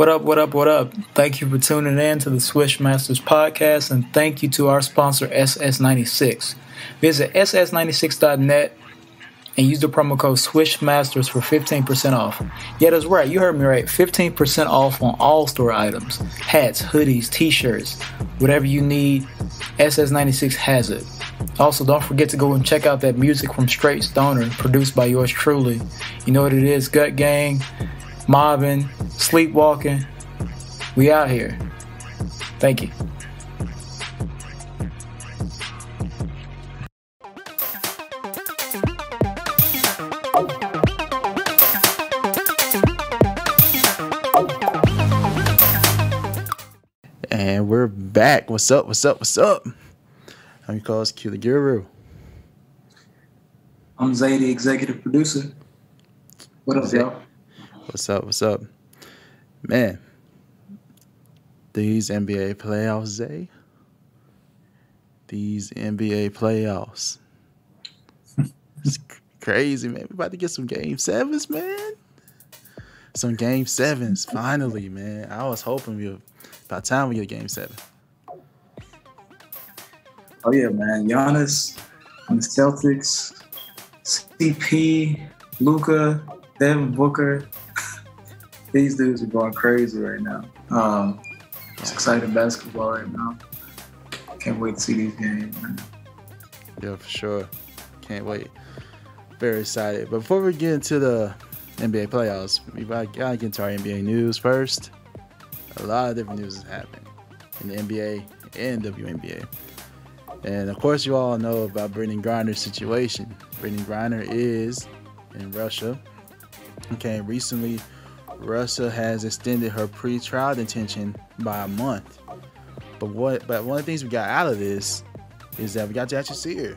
What up, what up, what up? Thank you for tuning in to the Swish Masters podcast, and thank you to our sponsor, SS96. Visit ss96.net and use the promo code SWISHMASTERS for 15% off. Yeah, that's right, you heard me right. 15% off on all store items hats, hoodies, t shirts, whatever you need, SS96 has it. Also, don't forget to go and check out that music from Straight Stoner, produced by yours truly. You know what it is Gut Gang, mobbing, sleepwalking. We out here. Thank you. And we're back. What's up? What's up? What's up? I'm your host, Q the Guru. I'm Zay, the executive producer. What up, y'all? What's up? What's up? Man, these NBA playoffs, Zay. These NBA playoffs. it's crazy, man. We're about to get some game sevens, man. Some game sevens, finally, man. I was hoping we would, by time we get game seven. Oh yeah, man. Giannis and the Celtics, CP, Luka, Devin Booker. These dudes are going crazy right now. Um, it's exciting basketball right now. Can't wait to see these games, man. Yeah, for sure. Can't wait. Very excited. But before we get into the NBA playoffs, we gotta get into our NBA news first. A lot of different news is happening in the NBA and WNBA. And of course, you all know about Brittney Griner's situation. Brittney Griner is in Russia. Okay, recently, Russia has extended her pre-trial detention by a month. But what? But one of the things we got out of this is that we got to actually see her.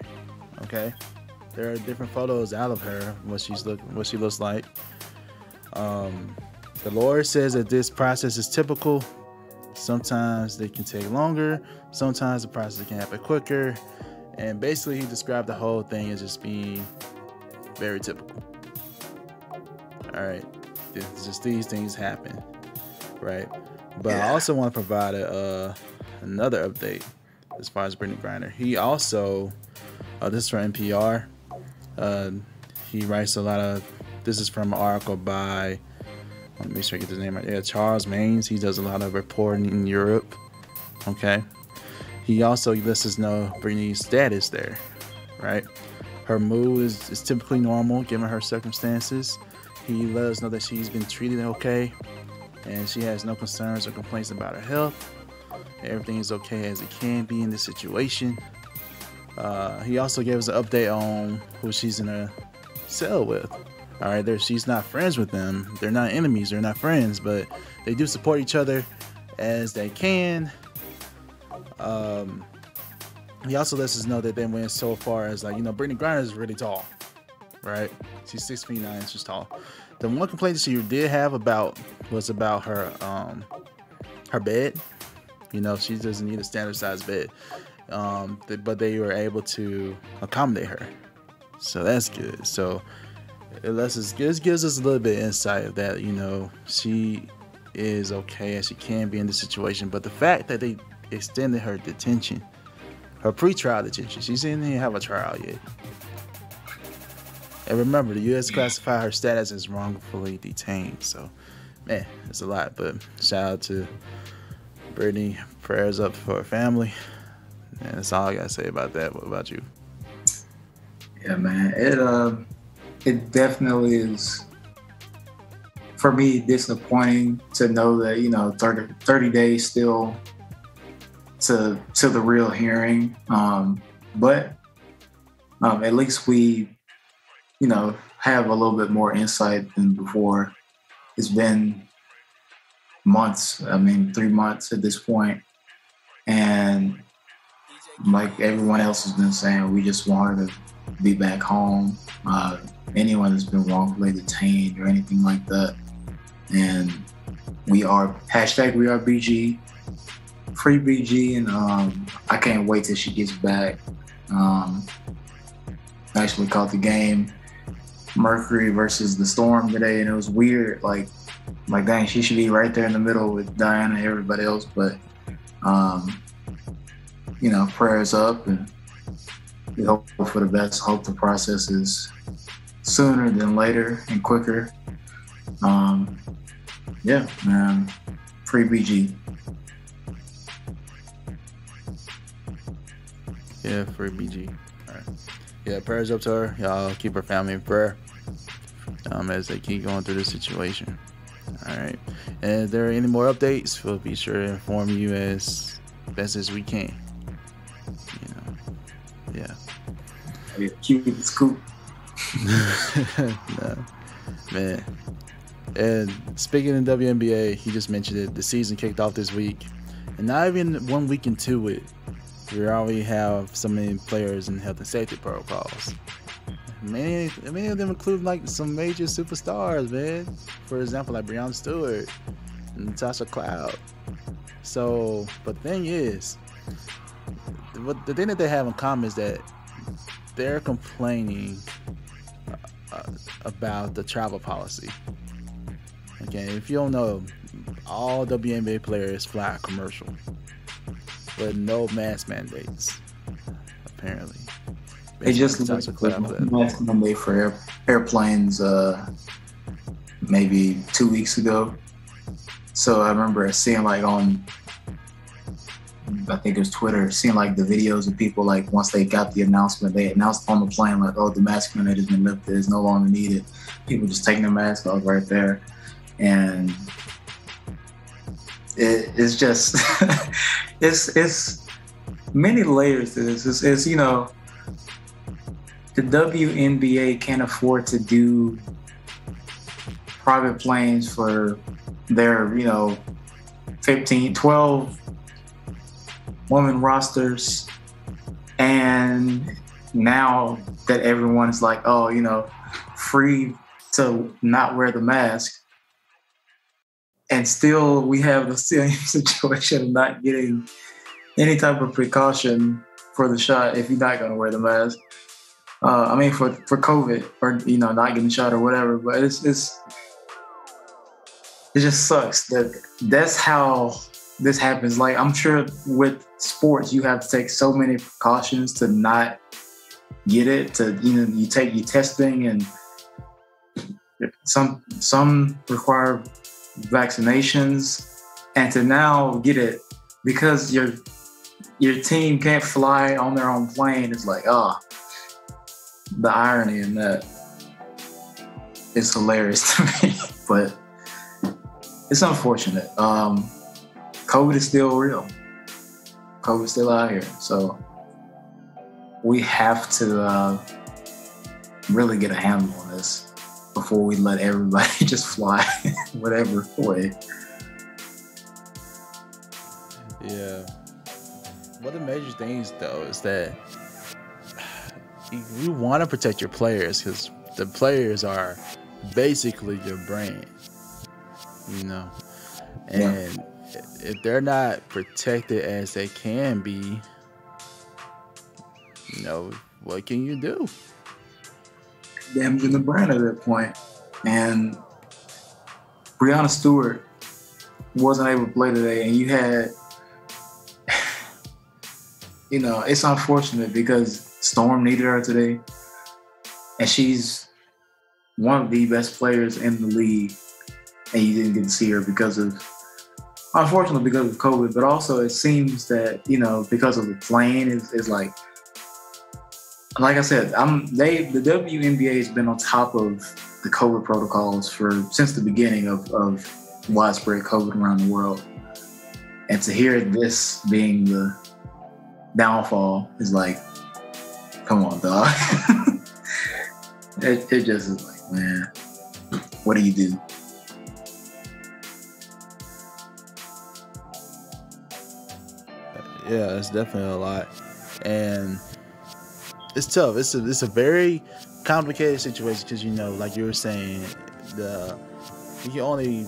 Okay, there are different photos out of her, what she's look, what she looks like. Um, the lawyer says that this process is typical. Sometimes they can take longer. Sometimes the process can happen quicker. And basically, he described the whole thing as just being very typical. All right, it's just these things happen, right? But yeah. I also want to provide a, uh, another update as far as Brittney Griner. He also, uh, this is from NPR. Uh, he writes a lot of. This is from an article by. Let me sure I get the name right. Yeah, Charles Maynes. He does a lot of reporting in Europe. Okay. He also lets us know Brittney's status there, right? Her mood is, is typically normal given her circumstances. He let us know that she's been treated okay and she has no concerns or complaints about her health. Everything is okay as it can be in this situation. Uh, he also gave us an update on who she's in a cell with. All right, there she's not friends with them. They're not enemies. They're not friends, but they do support each other as they can. Um, he also lets us know that they went so far as like you know Brittney Griner is really tall, right? She's six feet nine inches tall. The one complaint she did have about was about her um her bed. You know, she doesn't need a standard size bed. Um, but they were able to accommodate her, so that's good. So us it gives us a little bit of insight of that. You know, she is okay as she can be in the situation, but the fact that they extended her detention, her pre-trial detention, she didn't even have a trial yet. And remember, the U.S. classified her status as wrongfully detained. So, man, it's a lot. But shout out to Brittney. Prayers up for her family. And that's all I gotta say about that. What about you? Yeah, man. It uh, it definitely is for me disappointing to know that you know 30, 30 days still to to the real hearing. Um, but um, at least we you know, have a little bit more insight than before. It's been months, I mean, three months at this point. And like everyone else has been saying, we just want her to be back home. Uh, anyone that's been wrongfully detained or anything like that. And we are hashtag we are BG, free BG, and um, I can't wait till she gets back. Um, actually caught the game Mercury versus the Storm today, and it was weird. Like like, dang, she should be right there in the middle with Diana and everybody else. But, um, you know, prayers up and we hope for the best. Hope the process is sooner than later and quicker. Um, yeah, man. Free BG. Yeah, free BG. Yeah, prayers up to her. Y'all keep her family in prayer um, as they keep going through this situation. All right. And if there are any more updates, we'll be sure to inform you as best as we can. You know, yeah. Yeah, keep it scoop. no, man. And speaking of WNBA, he just mentioned it. The season kicked off this week, and not even one week into it, we already have so many players in health and safety protocols. Many, many of them include like some major superstars, man. For example, like Breanna Stewart, and Natasha Cloud. So, but the thing is, what the thing that they have in common is that they're complaining uh, about the travel policy. Okay, if you don't know, all WNBA players fly commercial, but no mask mandates. Apparently, They just Cloud said. last for air, airplanes uh, maybe two weeks ago. So I remember seeing like on, I think it was Twitter, seeing like the videos of people like once they got the announcement, they announced on the plane like, oh, the mask mandate has been lifted, it's no longer needed. People just taking their mask off right there, and it, it's just it's it's many layers to this. It's, it's you know the WNBA can't afford to do private planes for their, you know, 15, 12 woman rosters. And now that everyone is like, oh, you know, free to not wear the mask. And still, we have the same situation of not getting any type of precaution for the shot if you're not going to wear the mask uh, I mean, for for COVID or you know not getting shot or whatever. But it's it's it just sucks that that's how this happens. Like I'm sure with sports, you have to take so many precautions to not get it. To you know, you take your testing and some some require vaccinations, and to now get it because your your team can't fly on their own plane. It's like ah. Oh, the irony in that is hilarious to me, but it's unfortunate. Um, COVID is still real. COVID's still out here, so we have to uh, really get a handle on this before we let everybody just fly whatever way. Yeah. One of the major things, though, is that you want to protect your players because the players are basically your brand, you know. And yeah. if they're not protected as they can be, you know, what can you do? Damaging the brand at that point. And Breanna Stewart wasn't able to play today, and you had, you know, it's unfortunate because Storm needed her today, and she's one of the best players in the league, and you didn't get to see her because of, unfortunately, because of COVID. But also, it seems that you know because of the plane is, is like, like I said, I'm they the WNBA has been on top of the COVID protocols for since the beginning of, of widespread COVID around the world, and to hear this being the downfall is like come on, dog. it, it just is like, man, what do you do? Yeah, it's definitely a lot, and it's tough. It's a it's a very complicated situation because you know, like you were saying, the you can only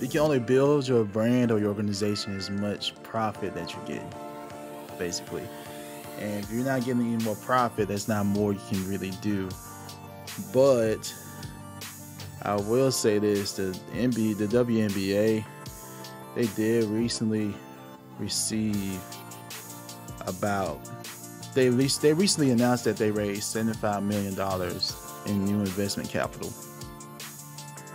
you can only build your brand or your organization as much profit that you get, basically. And if you're not getting any more profit, that's not more you can really do. But I will say this: the NBA, the WNBA, they did recently receive about they least they recently announced that they raised 75 million dollars in new investment capital.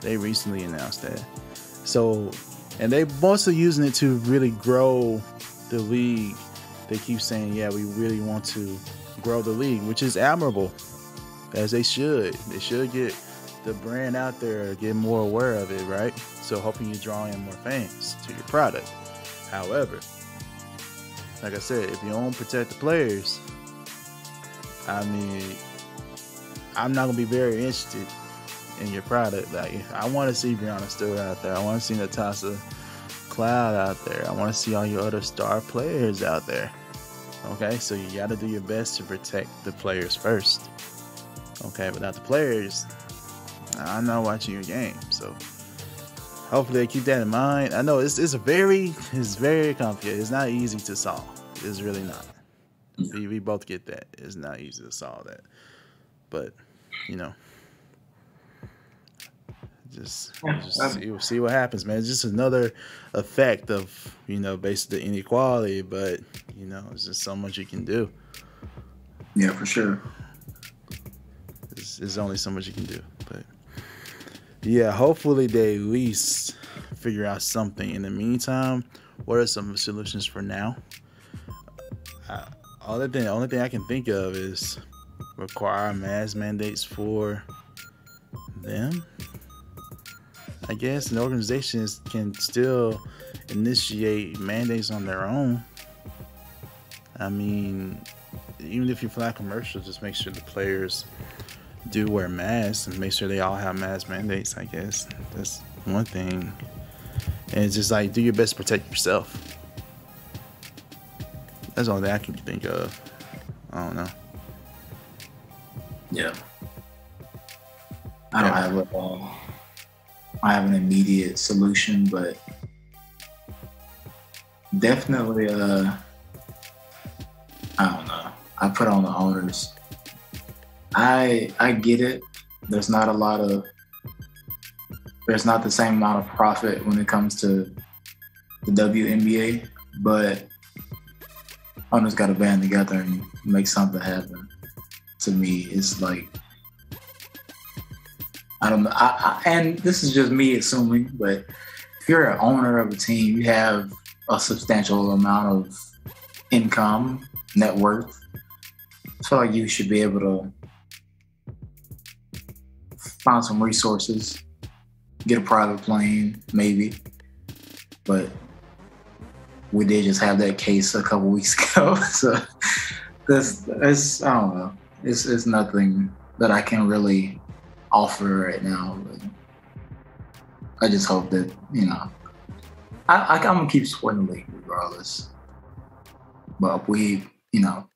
They recently announced that. So, and they're mostly using it to really grow the league. They keep saying, "Yeah, we really want to grow the league," which is admirable, as they should. They should get the brand out there, get more aware of it, right? So, hoping you draw in more fans to your product. However, like I said, if you don't protect the players, I mean, I'm not gonna be very interested in your product. Like, I want to see Breanna Stewart out there. I want to see Natasha Cloud out there. I want to see all your other star players out there. Okay, so you got to do your best to protect the players first. Okay, without the players, I'm not watching your game. So hopefully they keep that in mind. I know it's it's very it's very complicated. It's not easy to solve. It's really not. We, we both get that. It's not easy to solve that. But you know, just just see, see what happens, man. It's just another effect of you know, basically the inequality. But you know, it's just so much you can do. Yeah, for sure. There's only so much you can do, but yeah, hopefully they at least figure out something. In the meantime, what are some solutions for now? Uh, only thing, only thing I can think of is require mask mandates for them. I guess and organizations can still initiate mandates on their own. I mean, even if you fly commercial, just make sure the players do wear masks and make sure they all have mask mandates. I guess that's one thing. And it's just like do your best to protect yourself. That's all that I can think of. I don't know. Yeah. I don't have a, uh, I have an immediate solution, but definitely, uh, I don't know. I put on the owners. I I get it. There's not a lot of there's not the same amount of profit when it comes to the WNBA, but owners got to band together and make something happen. To me, it's like I don't know. I, I, and this is just me assuming, but if you're an owner of a team, you have a substantial amount of income, net worth. Like you should be able to find some resources, get a private plane, maybe. But we did just have that case a couple weeks ago, so this, this I don't know. It's, it's nothing that I can really offer right now. I just hope that you know, I, I am gonna keep supporting the league regardless. But we, you know,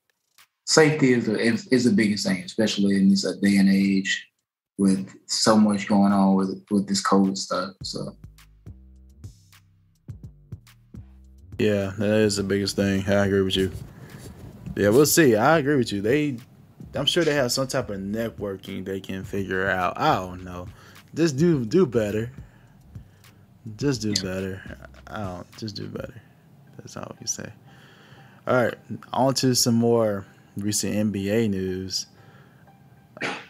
safety is the is, is the biggest thing, especially in this day and age with so much going on with with this COVID stuff. So. Yeah, that is the biggest thing. I agree with you. Yeah, we'll see. I agree with you. They I'm sure they have some type of networking they can figure out. I don't know. Just do do better. Just do better. I don't just do better. That's all we can say. All right, on to some more recent NBA news.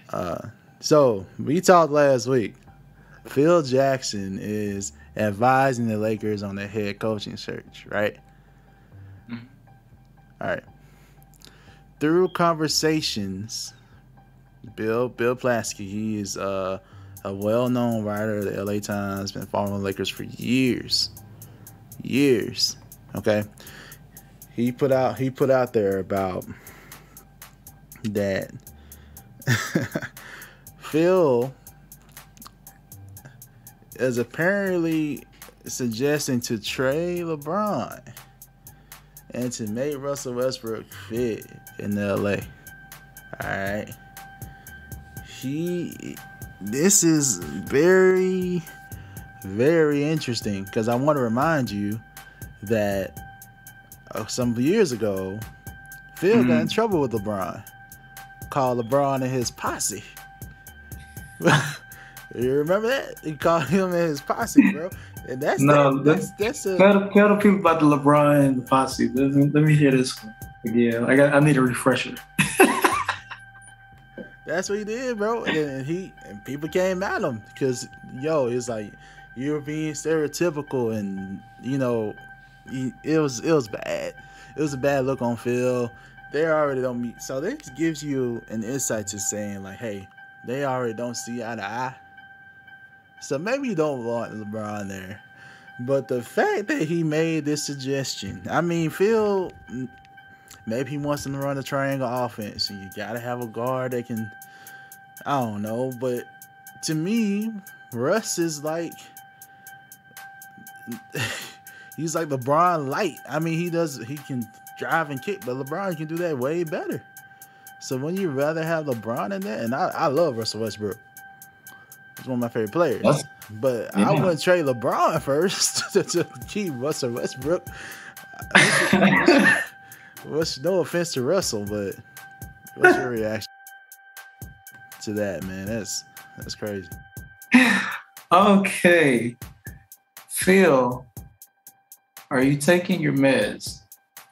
Uh, so we talked last week. Phil Jackson is advising the Lakers on their head coaching search, right? Mm-hmm. All right through conversations, Bill Bill Plaschke, he is uh, a well-known writer of the LA Times, been following the Lakers for years, years. Okay, he put out he put out there about that Phil is apparently suggesting to trade LeBron and to make Russell Westbrook fit in LA. Alright. He this is very very interesting because I want to remind you that uh, some years ago, Phil mm-hmm. got in mm-hmm. trouble with LeBron. Called LeBron and his posse. You remember that? He called him and his posse, bro. And that's No, that, that's that's a Tell, tell the people about the LeBron and the posse. Let me, let me hear this one again. I got. I need a refresher. That's what he did, bro. And, he and people came at him because yo, it's like you're being stereotypical, and you know, he, it was it was bad. It was a bad look on Phil. They already don't meet, so this gives you an insight to saying like, hey, they already don't see eye to eye. So maybe you don't want LeBron there. But the fact that he made this suggestion, I mean, Phil Maybe he wants them to run a triangle offense, and you gotta have a guard that can. I don't know, but to me, Russ is like he's like LeBron light. I mean, he does he can drive and kick, but LeBron can do that way better. So when you rather have LeBron in there, and I, I love Russell Westbrook. He's one of my favorite players. That's- but I wouldn't trade LeBron first to, to keep Russell Westbrook. What's no offense to Russell, but what's your reaction to that, man? That's that's crazy. Okay, Phil, are you taking your meds?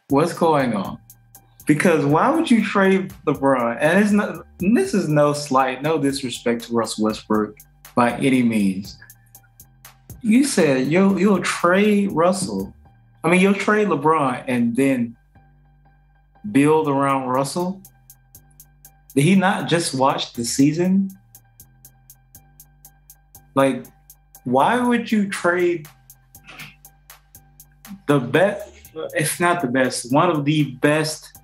What's going on? Because why would you trade LeBron? And it's not. and This is no slight, no disrespect to Russell Westbrook by any means. You said you'll you'll trade Russell. I mean, you'll trade LeBron and then build around Russell. Did he not just watch the season? Like, why would you trade the best? It's not the best. One of the best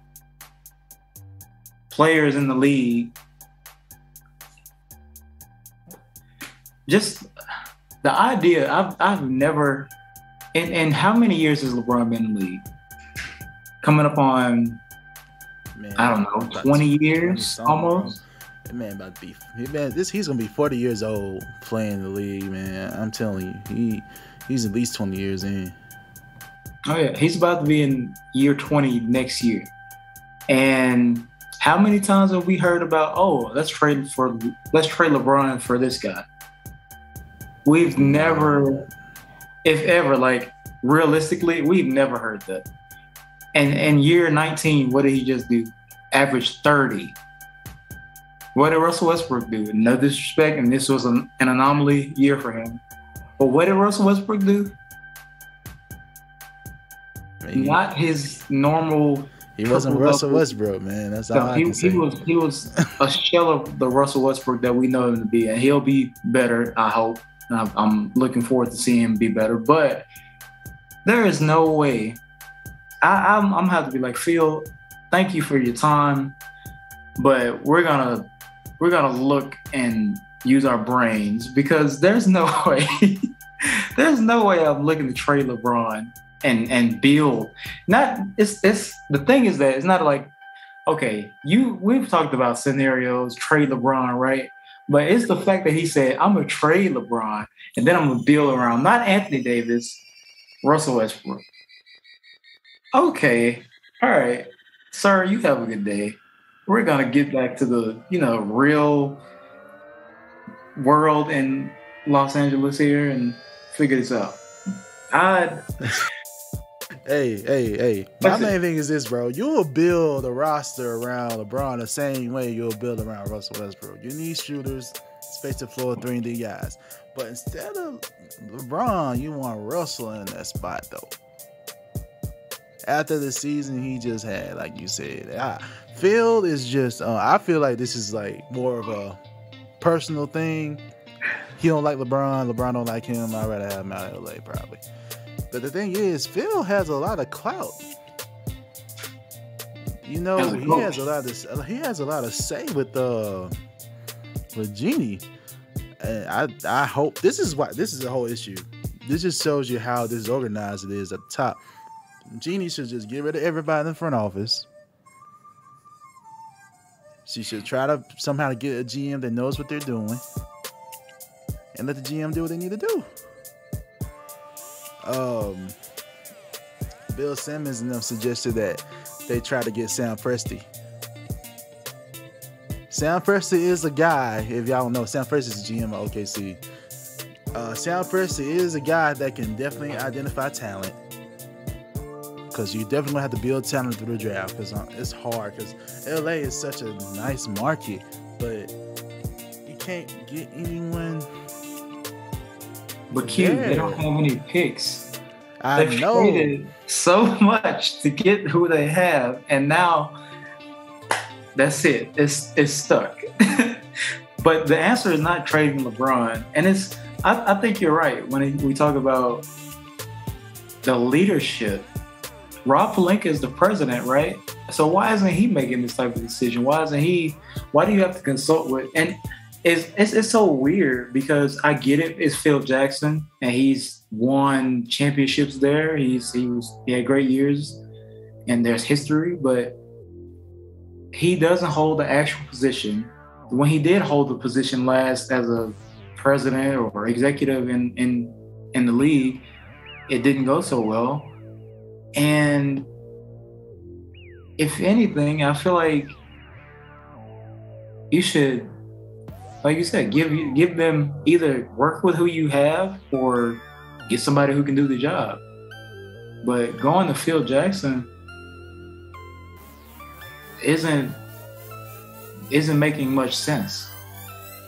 players in the league. Just the idea. I've I've never. And and how many years has LeBron been in the league? Coming up on Man, I don't know, 20 years 20-something, almost. man about to be he, man, this he's gonna be 40 years old playing the league, man. I'm telling you, he he's at least 20 years in. Oh yeah, he's about to be in year 20 next year. And how many times have we heard about, oh, let's trade for let's trade LeBron for this guy? We've never, if ever, like realistically, we've never heard that. And in year 19, what did he just do? Average 30. What did Russell Westbrook do? No disrespect, and this was an, an anomaly year for him. But what did Russell Westbrook do? Mean, Not his normal he wasn't Russell. Westbrook, man. That's all I he, can say. he was he was a shell of the Russell Westbrook that we know him to be, and he'll be better. I hope. And I'm, I'm looking forward to seeing him be better. But there is no way. I, I'm I'm have to be like Phil. Thank you for your time, but we're gonna we're gonna look and use our brains because there's no way. there's no way I'm looking to trade LeBron and and build. Not it's it's the thing is that it's not like okay, you we've talked about scenarios, trade LeBron, right? But it's the fact that he said, I'm gonna trade LeBron and then I'm gonna build around not Anthony Davis, Russell Westbrook. Okay, all right. Sir, you have a good day. We're gonna get back to the, you know, real world in Los Angeles here and figure this out. I Hey, hey, hey. My Listen. main thing is this, bro. You'll build a roster around LeBron the same way you'll build around Russell Westbrook. You need shooters, space the floor, three and D guys. But instead of LeBron, you want Russell in that spot though. After the season he just had, like you said, I, Phil is just. Uh, I feel like this is like more of a personal thing. He don't like LeBron. LeBron don't like him. I'd rather have him out of LA probably. But the thing is, Phil has a lot of clout. You know, he coach. has a lot of he has a lot of say with uh with Jeanie. I I hope this is why this is a whole issue. This just shows you how disorganized it is at the top. Jeanie should just get rid of everybody in the front office. She should try to somehow get a GM that knows what they're doing. And let the GM do what they need to do. Um Bill Simmons and them suggested that they try to get Sam Presti. Sam Presti is a guy. If y'all don't know, Sam Presti is GM of OKC. Uh, Sam Presti is a guy that can definitely identify talent. Because you definitely have to build talent through the draft. Because uh, it's hard. Because LA is such a nice market, but you can't get anyone. But Q, they don't have any picks. I They've know. traded so much to get who they have, and now that's it. It's it's stuck. but the answer is not trading LeBron, and it's. I, I think you're right when we talk about the leadership. Rob Pelinka is the president, right? So why isn't he making this type of decision? Why isn't he? Why do you have to consult with? And it's it's, it's so weird because I get it. It's Phil Jackson, and he's won championships there. He's he was he had great years, and there's history, but he doesn't hold the actual position. When he did hold the position last as a president or executive in in in the league, it didn't go so well. And if anything, I feel like you should, like you said, give give them either work with who you have or get somebody who can do the job. But going to Phil Jackson isn't isn't making much sense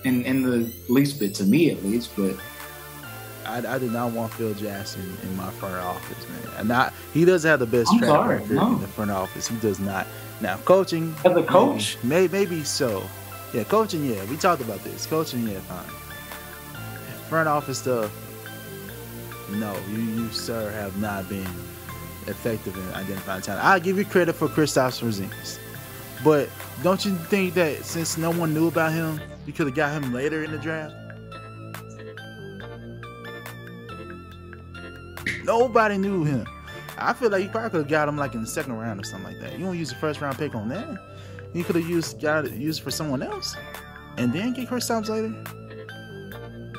in in the least bit to me at least. But I, I do not want Phil Jackson in my front office, man. And not he doesn't have the best I'm track sorry, record no. in the front office. He does not. Now coaching, as a coach, may, maybe so. Yeah, coaching. Yeah, we talked about this. Coaching, yeah, fine. Front office stuff. No, you, you sir have not been effective in identifying talent. I give you credit for Kristaps Porzingis, but don't you think that since no one knew about him, you could have got him later in the draft? Nobody knew him. I feel like you probably could have got him like in the second round or something like that. You don't use the first round pick on that. You could have used got it used for someone else, and then get Chris Kristaps later.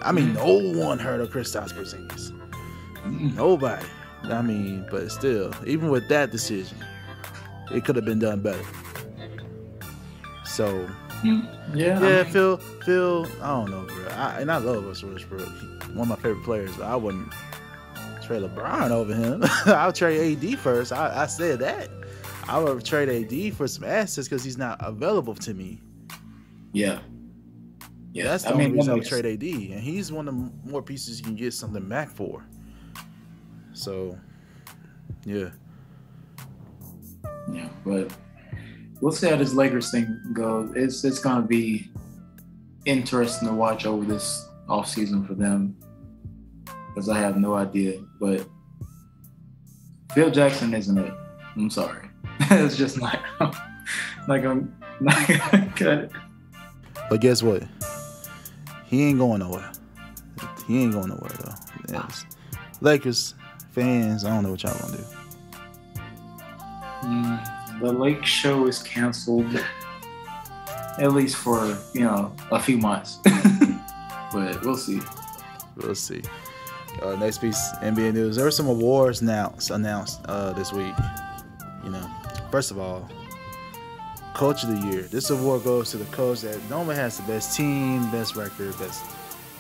I mean, no one heard of Chris Kristaps Porzingis. Nobody. I mean, but still, even with that decision, it could have been done better. So yeah, yeah, I mean, Phil, Phil, I don't know, bro. I, and I love Russell Westbrook. One of my favorite players, but I wouldn't trade LeBron over him. I'll trade AD first. I, I said that. I would trade AD for some assets because he's not available to me. yeah, yeah. That's the I only mean, reason I would trade AD, and he's one of the more pieces you can get something back for. So, yeah, Yeah, but we'll see how this Lakers thing goes. It's it's gonna be interesting to watch over this off season for them because I have no idea. But Phil Jackson isn't it. I'm sorry. it's just not. Like I'm not gonna cut it. but guess what? He ain't going nowhere. He ain't going nowhere though. Yes. Lakers fans, I don't know what y'all gonna do. Mm, the Lake Show is canceled, at least for you know a few months. but we'll see. We'll see. Uh, next piece, NBA news. There were some awards announced announced uh, this week. You know, first of all, Coach of the Year. This award goes to the coach that normally has the best team, best record, best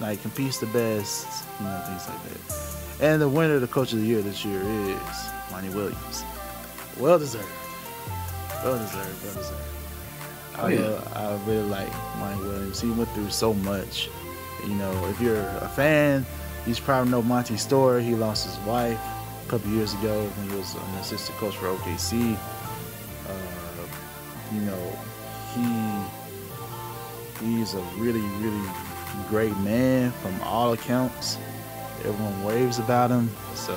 like competes the best, you know, things like that. And the winner of the Coach of the Year this year is Monty Williams. Well deserved. Well deserved. Well deserved. Oh, I, yeah. uh, I really like Monty Williams. He went through so much. You know, if you're a fan, you probably know Monty's story. He lost his wife a couple years ago when he was an assistant coach for OKC. You know, he he's a really, really great man from all accounts. Everyone waves about him, so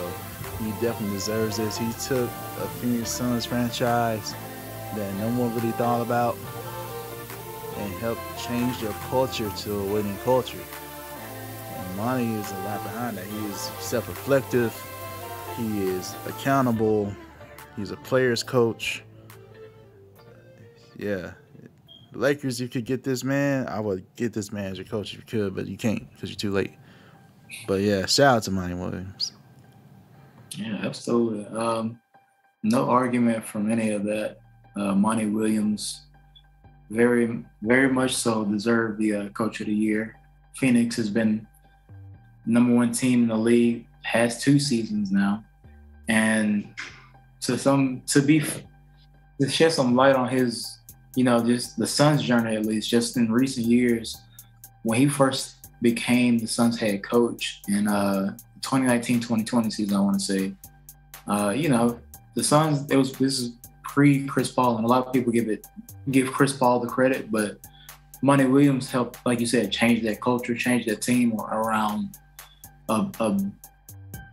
he definitely deserves this. He took a Phoenix Suns franchise that no one really thought about and helped change their culture to a winning culture. And Monty is a lot behind that. He is self-reflective. He is accountable. He's a player's coach. Yeah. Lakers, you could get this man. I would get this man as your coach if you could, but you can't because you're too late. But yeah, shout out to Monty Williams. Yeah, absolutely. Um, no argument from any of that. Uh, Monty Williams very, very much so deserve the uh, coach of the year. Phoenix has been number one team in the league, has two seasons now, and to some to be to shed some light on his, you know, just the Suns' journey at least, just in recent years, when he first became the Suns head coach in uh 2019-2020 season, I want to say. Uh, you know, the Suns. It was this is pre Chris Paul, and a lot of people give it give Chris Paul the credit, but Monty Williams helped, like you said, change that culture, change that team around. A, a,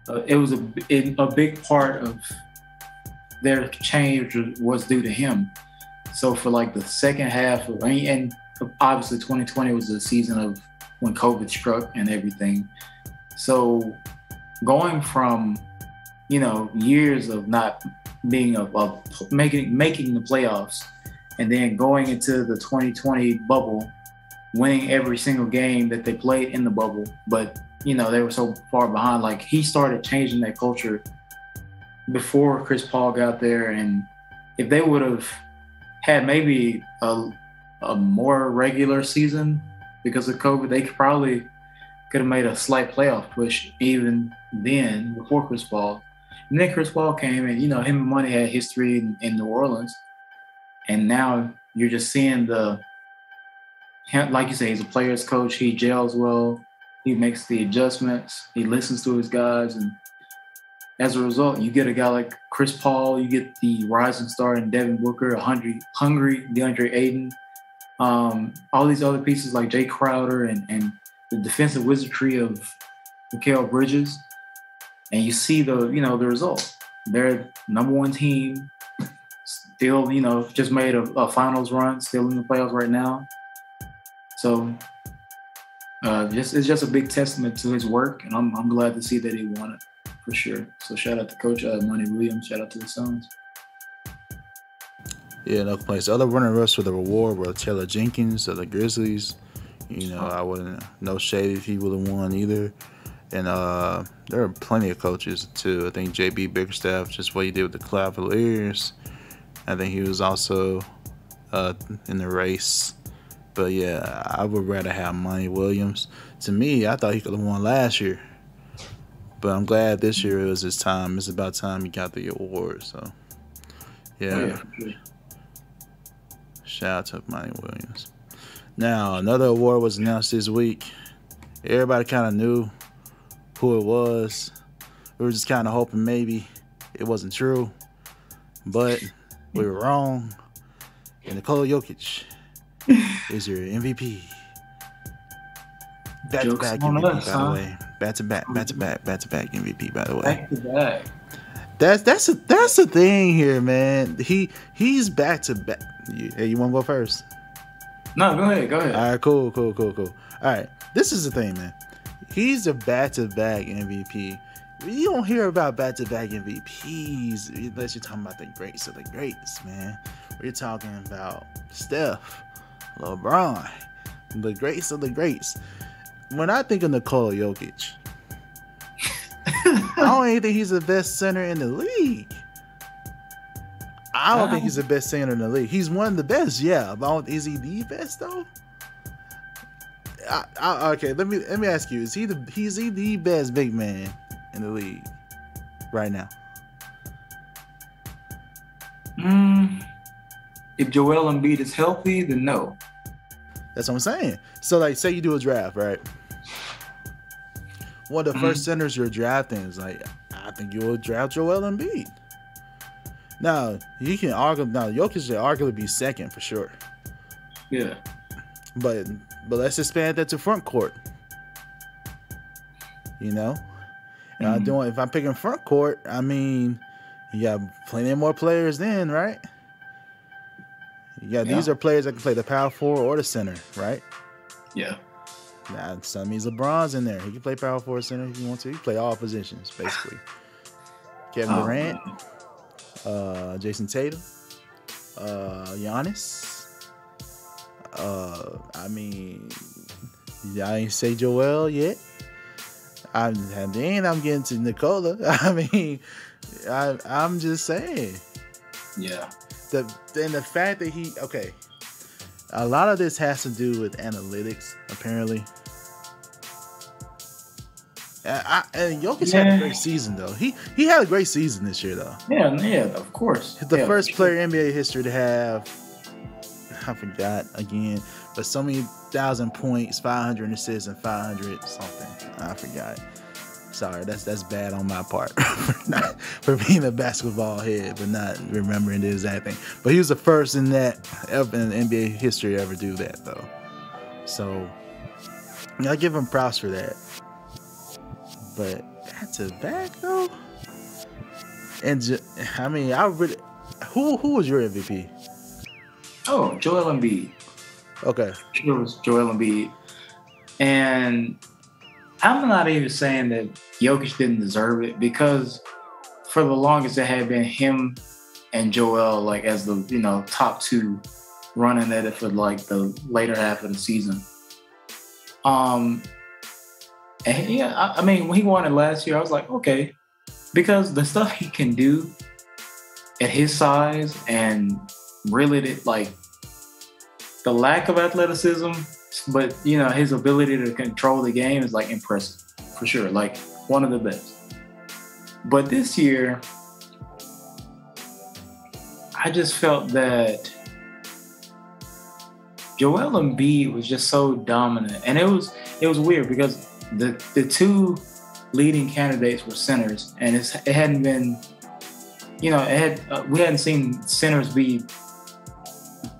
a it was a a big part of their change was due to him. So for like the second half of and obviously 2020 was the season of when COVID struck and everything. So going from you know years of not being a, a, making making the playoffs and then going into the 2020 bubble winning every single game that they played in the bubble but you know they were so far behind like he started changing that culture before Chris Paul got there and if they would have had maybe a, a more regular season because of COVID they probably could have made a slight playoff push even then before Chris Paul and then Chris Paul came, and you know him and Monty had history in, in New Orleans, and now you're just seeing the, like you say, he's a player's coach. He gels well. He makes the adjustments. He listens to his guys, and as a result, you get a guy like Chris Paul. You get the rising star in Devin Booker, hungry, hungry DeAndre Ayton. Um, all these other pieces like Jae Crowder and and the defensive wizardry of Mikal Bridges and you see the you know the result. They're number one team, still you know just made a, a finals run, still in the playoffs right now. So uh, just it's just a big testament to his work, and I'm I'm glad to see that he won it for sure. So shout out to Coach uh, Williams. Shout out to the Suns. Yeah, no complaints. Other runner-ups for the reward were Taylor Jenkins of the Grizzlies. You know, I wouldn't no shade if he would have won either. And uh, there are plenty of coaches too. I think JB Bickerstaff, just what he did with the Cavaliers. I think he was also uh, in the race. But yeah, I would rather have Monty Williams. To me, I thought he could have won last year. But I'm glad this year it was his time. It's about time he got the award. So yeah. yeah. Shout out to Monty Williams. Now another award was announced this week. Everybody kind of knew who it was. We were just kind of hoping maybe it wasn't true, but we were wrong. And Nikola Jokic is your MVP. Back to back MVP, us, by huh? the way. Back to back, back to back, back to back MVP, by the way. Back to back. That's that's a that's the thing here, man. He he's back to back. You, hey, you want to go first? No, go ahead. Go ahead. All right, cool, cool, cool, cool. All right, this is the thing, man. He's a back-to-back MVP. You don't hear about back-to-back MVPs unless you're talking about the greats of the greats, man. We're talking about Steph, LeBron, the greats of the greats. When I think of Nikola Jokic, I don't even think he's the best center in the league. I don't think he's the best center in the league. He's one of the best, yeah. But is he the best though? I, I, okay, let me let me ask you: Is he the he's he the best big man in the league right now? Mm, if Joel Embiid is healthy, then no. That's what I'm saying. So, like, say you do a draft, right? One of the mm-hmm. first centers you're drafting is like, I think you will draft Joel Embiid. Now, you can argue. Now, Jokic should arguably be second for sure. Yeah. But but let's expand that to front court. You know, mm-hmm. I'm doing if I'm picking front court, I mean, you got plenty more players then, right? Yeah, yeah. these are players that can play the power forward or the center, right? Yeah. Now, so that means LeBron's in there. He can play power forward center if he wants to. He can play all positions, basically. Kevin oh, Durant, uh, Jayson Tatum, uh, Giannis, uh, I mean, I ain't say Joel yet. I'm, and then I'm getting to Nikola. I mean, I, I'm just saying. Yeah. The and the fact that he okay, a lot of this has to do with analytics, apparently. I, I, and Jokic yeah. had a great season though. He he had a great season this year though. Yeah, yeah, of course. The yeah, first player in NBA history to have I forgot again, but so many thousand points, five hundred assists, and five hundred something. I forgot. Sorry, that's that's bad on my part for not for being a basketball head, but not remembering the exact thing. But he was the first in that ever in NBA history to ever do that though. So I give him props for that. But that's a back though. And I mean, I really who who was your MVP? Oh, Joel Embiid. Okay. It was Joel Embiid. And I'm not even saying that Jokic didn't deserve it because for the longest it had been him and Joel like as the you know top two running at it for like the later half of the season. Um, and yeah, I, I mean when he won it last year, I was like, okay, because the stuff he can do at his size and really like the lack of athleticism, but you know his ability to control the game is like impressive for sure, like one of the best. But this year, I just felt that Joel Embiid was just so dominant, and it was it was weird because the the two leading candidates were centers, and it hadn't been, you know, it had uh, we hadn't seen centers be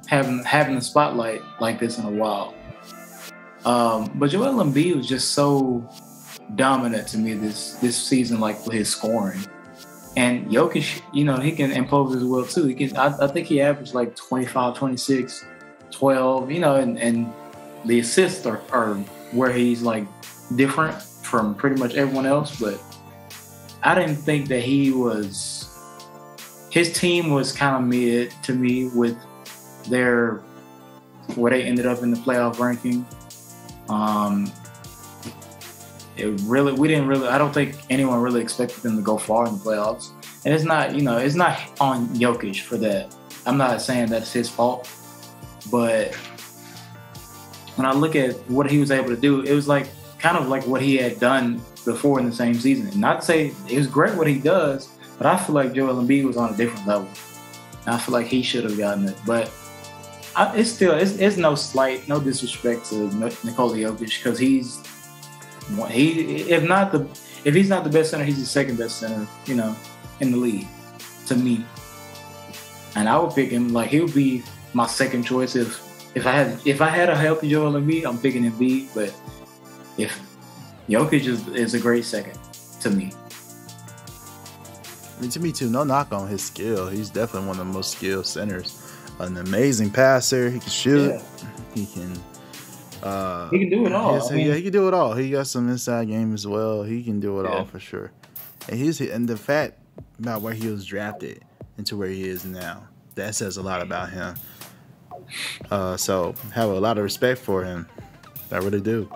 having having the spotlight like this in a while. Um, but Joel Embiid was just so dominant to me this this season, like with his scoring. And Jokic, you know, he can impose as well too. He can I, I think he averaged like 25, 26, 12, you know, and, and the assists are, are where he's like different from pretty much everyone else, but I didn't think that he was his team was kind of mid to me with their where they ended up in the playoff ranking. Um, it really we didn't really I don't think anyone really expected them to go far in the playoffs. And it's not, you know, it's not on Jokic for that. I'm not saying that's his fault, but when I look at what he was able to do, it was like kind of like what he had done before in the same season. And Not to say it was great what he does, but I feel like Joel Embiid was on a different level. And I feel like he should have gotten it. But I, it's still it's, it's, no slight, no disrespect to Nikola Jokic because he's he if not the if he's not the best center, he's the second best center, you know, in the league to me. And I would pick him like he would be my second choice if if I had if I had a healthy Joel Embiid, I'm picking Embiid. But if Jokic is, is a great second to me. I mean, to me too. No knock on his skill. He's definitely one of the most skilled centers an amazing passer. He can shoot. Yeah. He can. Uh, he can do it all. I mean, yeah, he can do it all. He got some inside game as well. He can do it yeah. all for sure. And he's and the fact about where he was drafted into where he is now that says a lot about him. Uh, so have a lot of respect for him. I really do.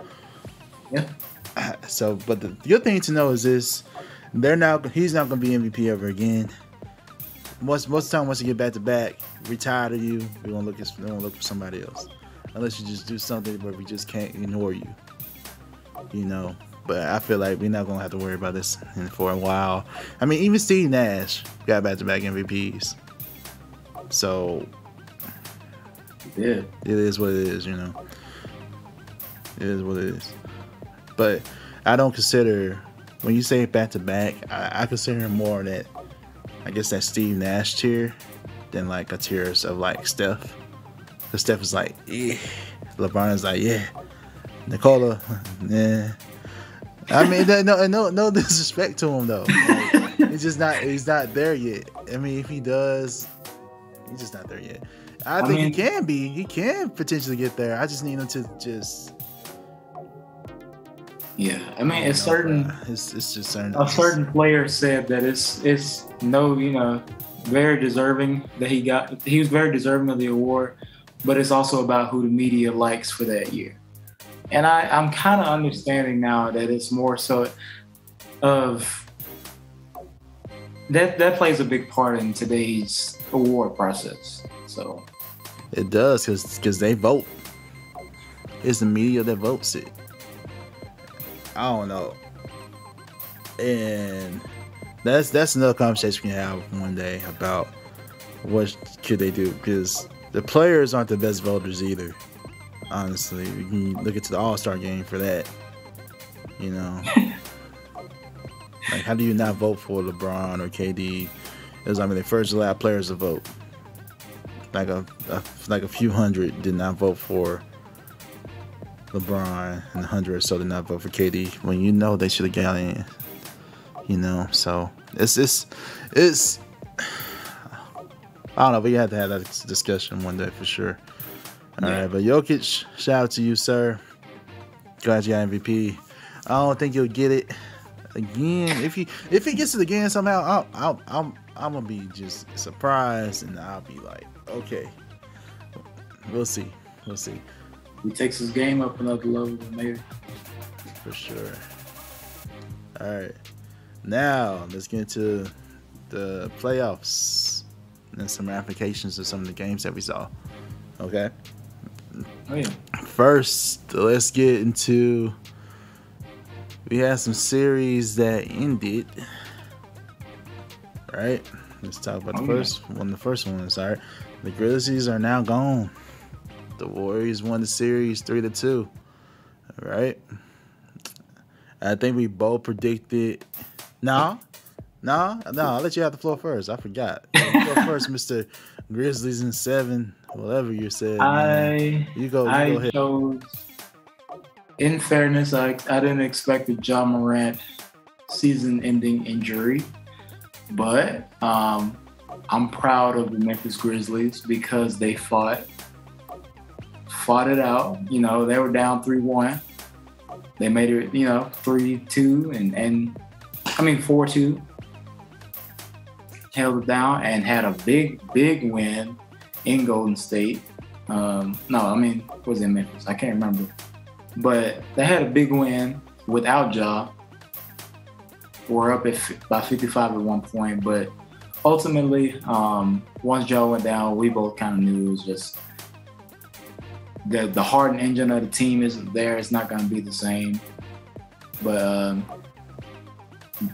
Yeah. So, but the good thing to know is this: they're now he's not going to be MVP ever again most most of the time once you get back to back, we tired of you. We want to look at we want to look for somebody else, unless you just do something where we just can't ignore you. You know, but I feel like we're not gonna have to worry about this for a while. I mean, even Steve Nash got back to back MVPs, so yeah, it is what it is. You know, it is what it is. But I don't consider when you say back to back, I consider more that I guess that Steve Nash tier than like a tier of like Steph. Cause Steph is like, yeah. LeBron is like, yeah. Nikola, yeah. I mean, no, no, no disrespect to him though. Like, he's just not, he's not there yet. I mean, if he does, he's just not there yet. I, I think mean, he can be. He can potentially get there. I just need him to just. Yeah, I mean, it's certain. It's, it's just certain. A certain player said that it's it's no, you know, very deserving that he got. He was very deserving of the award, but it's also about who the media likes for that year. And I, I'm kind of understanding now that it's more so of that that plays a big part in today's award process. So It does because because they vote. It's the media that votes it. I don't know. And that's that's another conversation we can have one day about what could they do because the players aren't the best voters either. Honestly, you can look into the All Star game for that. You know, like how do you not vote for LeBron or KD? It was I mean the first allowed players to vote. Like a, a like a few hundred did not vote for LeBron, and a hundred or so did not vote for KD. When you know they should have got in, you know. So it's it's it's. I don't know. We had to have that discussion one day for sure. All yeah. right, but Jokic, shout out to you, sir. Glad you got MVP. I don't think you'll get it again. If he if he gets it again somehow, I'll, I'll, I'm I'm gonna be just surprised, and I'll be like, okay, we'll see, we'll see. He takes his game up another level, maybe. For sure. All right, now let's get into the playoffs and some ramifications of some of the games that we saw. Okay. Oh, yeah. First, let's get into. We had some series that ended. Right. Let's talk about the oh, first yeah. one. The first one is all right. The Grizzlies are now gone. The Warriors won the series three to two. All right. I think we both predicted. No, no, no. I'll let you have the floor first. I forgot. go first, Mister Grizzlies in seven, whatever you said. I you go. You I go ahead. chose. In fairness, I I didn't expect the Ja Morant season-ending injury, but um, I'm proud of the Memphis Grizzlies because they fought fought it out. You know, they were down three one. They made it, you know, three two and and I mean four two held it down and had a big, big win in Golden State. Um, no, I mean, was in Memphis. I can't remember. But they had a big win without Ja. We're up at, by 55 at one point, but ultimately, um, once Ja went down, we both kind of knew it was just the the heart and engine of the team isn't there. It's not going to be the same. But um,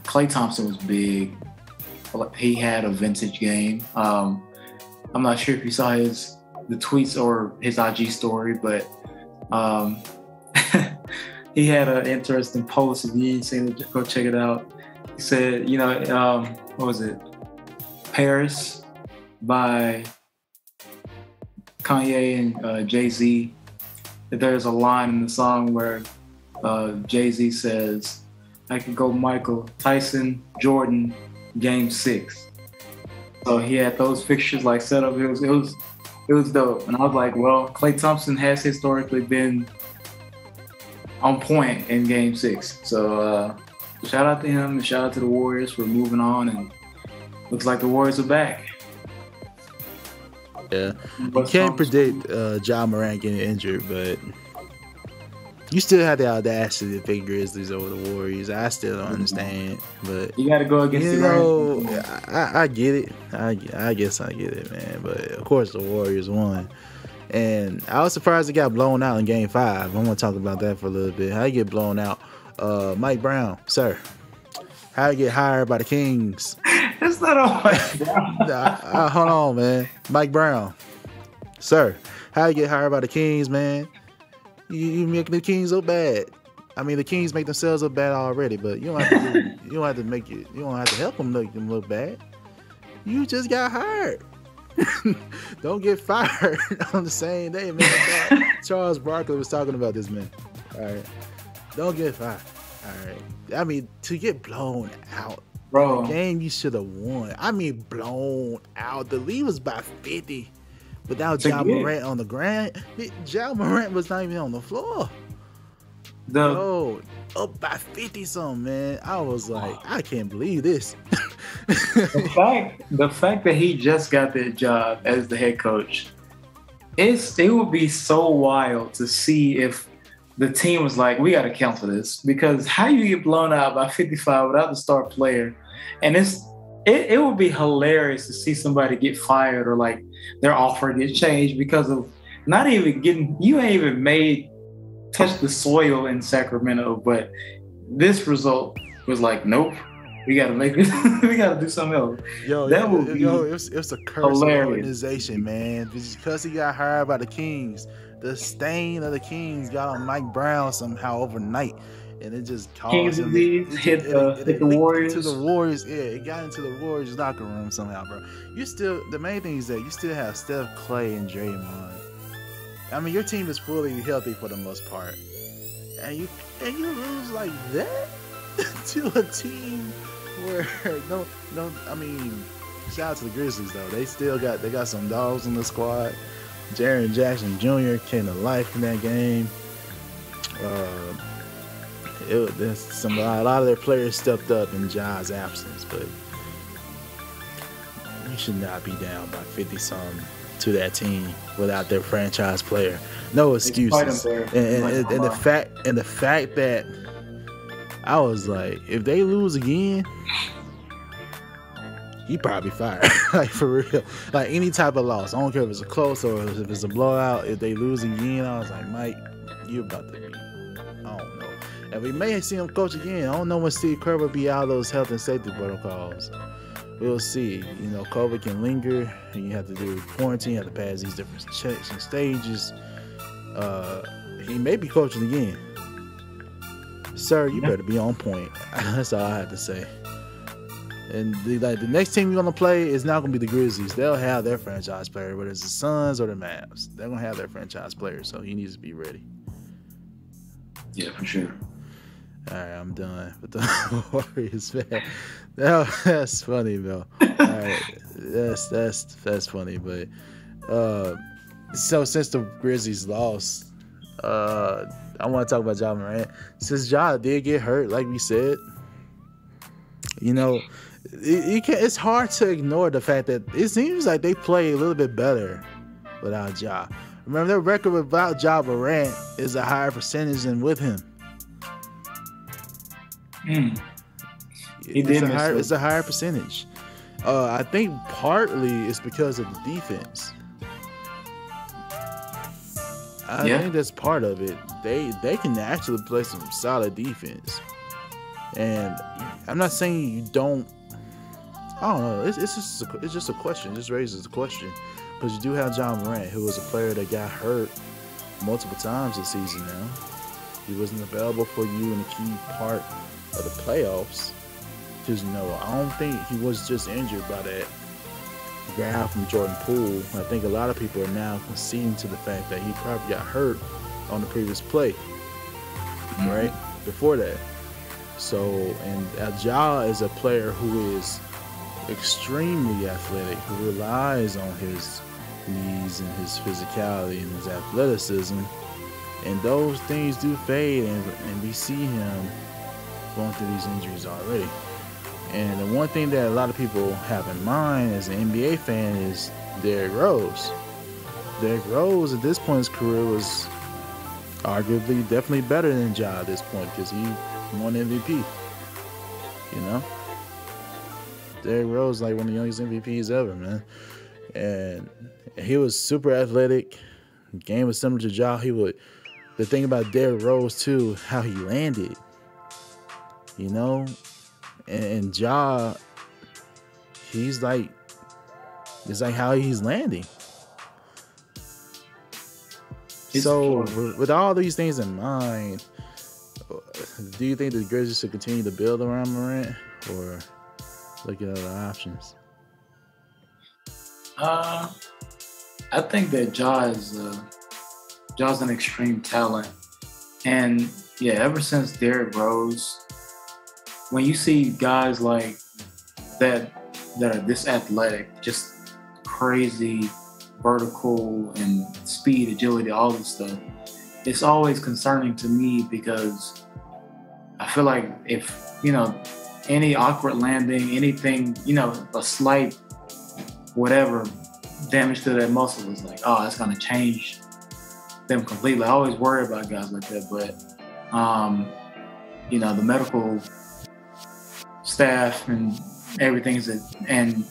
Klay Thompson was big he had a vintage game. Um, I'm not sure if you saw his the tweets or his IG story, but um, he had an interesting post. If you ain't seen it, go check it out. He said, you know, um, what was it? Paris by Kanye and uh, Jay Z. There's a line in the song where uh, Jay Z says, I could go Michael, Tyson, Jordan, game six. So he had those fixtures like set up. It was it was it was dope. And I was like, well, Klay Thompson has historically been on point in game six. So uh, shout out to him and shout out to the Warriors for moving on and looks like the Warriors are back. Yeah. You can't predict uh Ja Morant getting injured, but you still have the audacity to pick Grizzlies over the Warriors. I still don't understand, but you got to go against you the know, I, I, get it. I, I guess I get it, man. But of course, the Warriors won, and I was surprised it got blown out in Game Five. I'm gonna talk about that for a little bit. How you get blown out? Uh, Mike Brown, sir. How you get hired by the Kings? it's not all Mike Brown. uh, hold on, man. Mike Brown, sir. How you get hired by the Kings, man? you, you making the Kings look bad. I mean, the Kings make themselves look bad already, but you don't have to. Do, you don't have to make it. You don't have to help them make them look bad. You just got hired. don't get fired on the same day, man. Charles Barkley was talking about this, man. All right, don't get fired. All right. I mean, to get blown out, bro. game you should have won. I mean, blown out. The lead was by fifty without Ja Morant on the ground. Ja Morant was not even on the floor. The oh, up by fifty something, man. I was like, I can't believe this. the fact, the fact that he just got that job as the head coach, it's it would be so wild to see if the team was like, we got to cancel this because how you get blown out by 55 without the star player, and it's it, it would be hilarious to see somebody get fired or like their offer get changed because of not even getting you ain't even made touch the soil in Sacramento, but this result was like, nope, we gotta make it. we gotta do something else. Yo, That would yo, it's it's a curse hilarious. organization, man. Because he got hired by the Kings, the stain of the Kings got on Mike Brown somehow overnight, and it just caused Kings him. disease it- hit it- the- it- hit the Warriors. To the Warriors, yeah, it got into the Warriors locker room somehow, bro. You still the main thing is that you still have Steph, Klay, and Draymond. I mean, your team is fully healthy for the most part, and you and you lose like that to a team where no no I mean shout out to the Grizzlies though they still got they got some dogs in the squad. Jaren Jackson Jr. came to life in that game. Uh, it, some a lot of their players stepped up in Ja's absence, but you should not be down by 50 some to that team without their franchise player. No excuses. And, and, Like, and, and the fact and the fact that I was like, if they lose again, he probably fired. like for real. Like any type of loss. I don't care if it's a close or if it's a blowout. If they lose again, I was like, Mike, you about to be. I don't know. And we may see him coach again. I don't know when Steve Kerr will be out of those health and safety protocols. We'll see. You know, COVID can linger, and you have to do quarantine. You have to pass these different checks and stages. Uh, he may be coaching again. Sir, you Yeah. better be on point. That's all I have to say. And the, like the next team you're gonna play is not gonna be the Grizzlies. They'll have their franchise player, whether it's the Suns or the Mavs. They're gonna have their franchise player, so he needs to be ready. Yeah, for sure. All right, I'm done with the Warriors, man. That, that's funny, though. All right, that's that's that's funny, but uh, so since the Grizzlies lost, uh, I want to talk about Ja Morant. Since Ja did get hurt, like we said, you know, you can, it's hard to ignore the fact that it seems like they play a little bit better without Ja. Remember, their record without Ja Morant is a higher percentage than with him. Mm. He it's did a higher, it's a higher percentage. Uh, I think partly it's because of the defense. I Yeah. think that's part of it. They they can actually play some solid defense, and I'm not saying you don't. I don't know. It's, it's just a, it's just a question. It just raises a question because you do have Ja Morant, who was a player that got hurt multiple times this season. Now he wasn't available for you in a key part of the playoffs. You know, I don't think he was just injured by that grab from Jordan Poole. I think a lot of people are now conceding to the fact that he probably got hurt on the previous play, mm-hmm. right before that. So, and Ajah is a player who is extremely athletic, who relies on his knees and his physicality and his athleticism. And those things do fade, and, and we see him going through these injuries already. And the one thing that a lot of people have in mind as an NBA fan is Derrick Rose. Derrick Rose at this point in his career was arguably definitely better than Ja at this point because he won MVP. You know? Derrick Rose like one of the youngest MVPs ever, man. And he was super athletic. Game was similar to Ja. He would the thing about Derrick Rose too, how he landed. You know? And, and Ja, he's like it's like how he's landing. It's so with, with all these things in mind, do you think the Grizzlies should continue to build around Morant or look at other options? Uh, I think that Ja is uh, Ja's an extreme talent, and yeah, ever since Derrick Rose, when you see guys like that that are this athletic, just crazy vertical and speed, agility, all this stuff, it's always concerning to me because I feel like if you know any awkward landing, anything, you know, a slight whatever damage to that muscle is like, oh, it's gonna change them completely. I always worry about guys like that, but um, you know, the medical staff and everything everything's and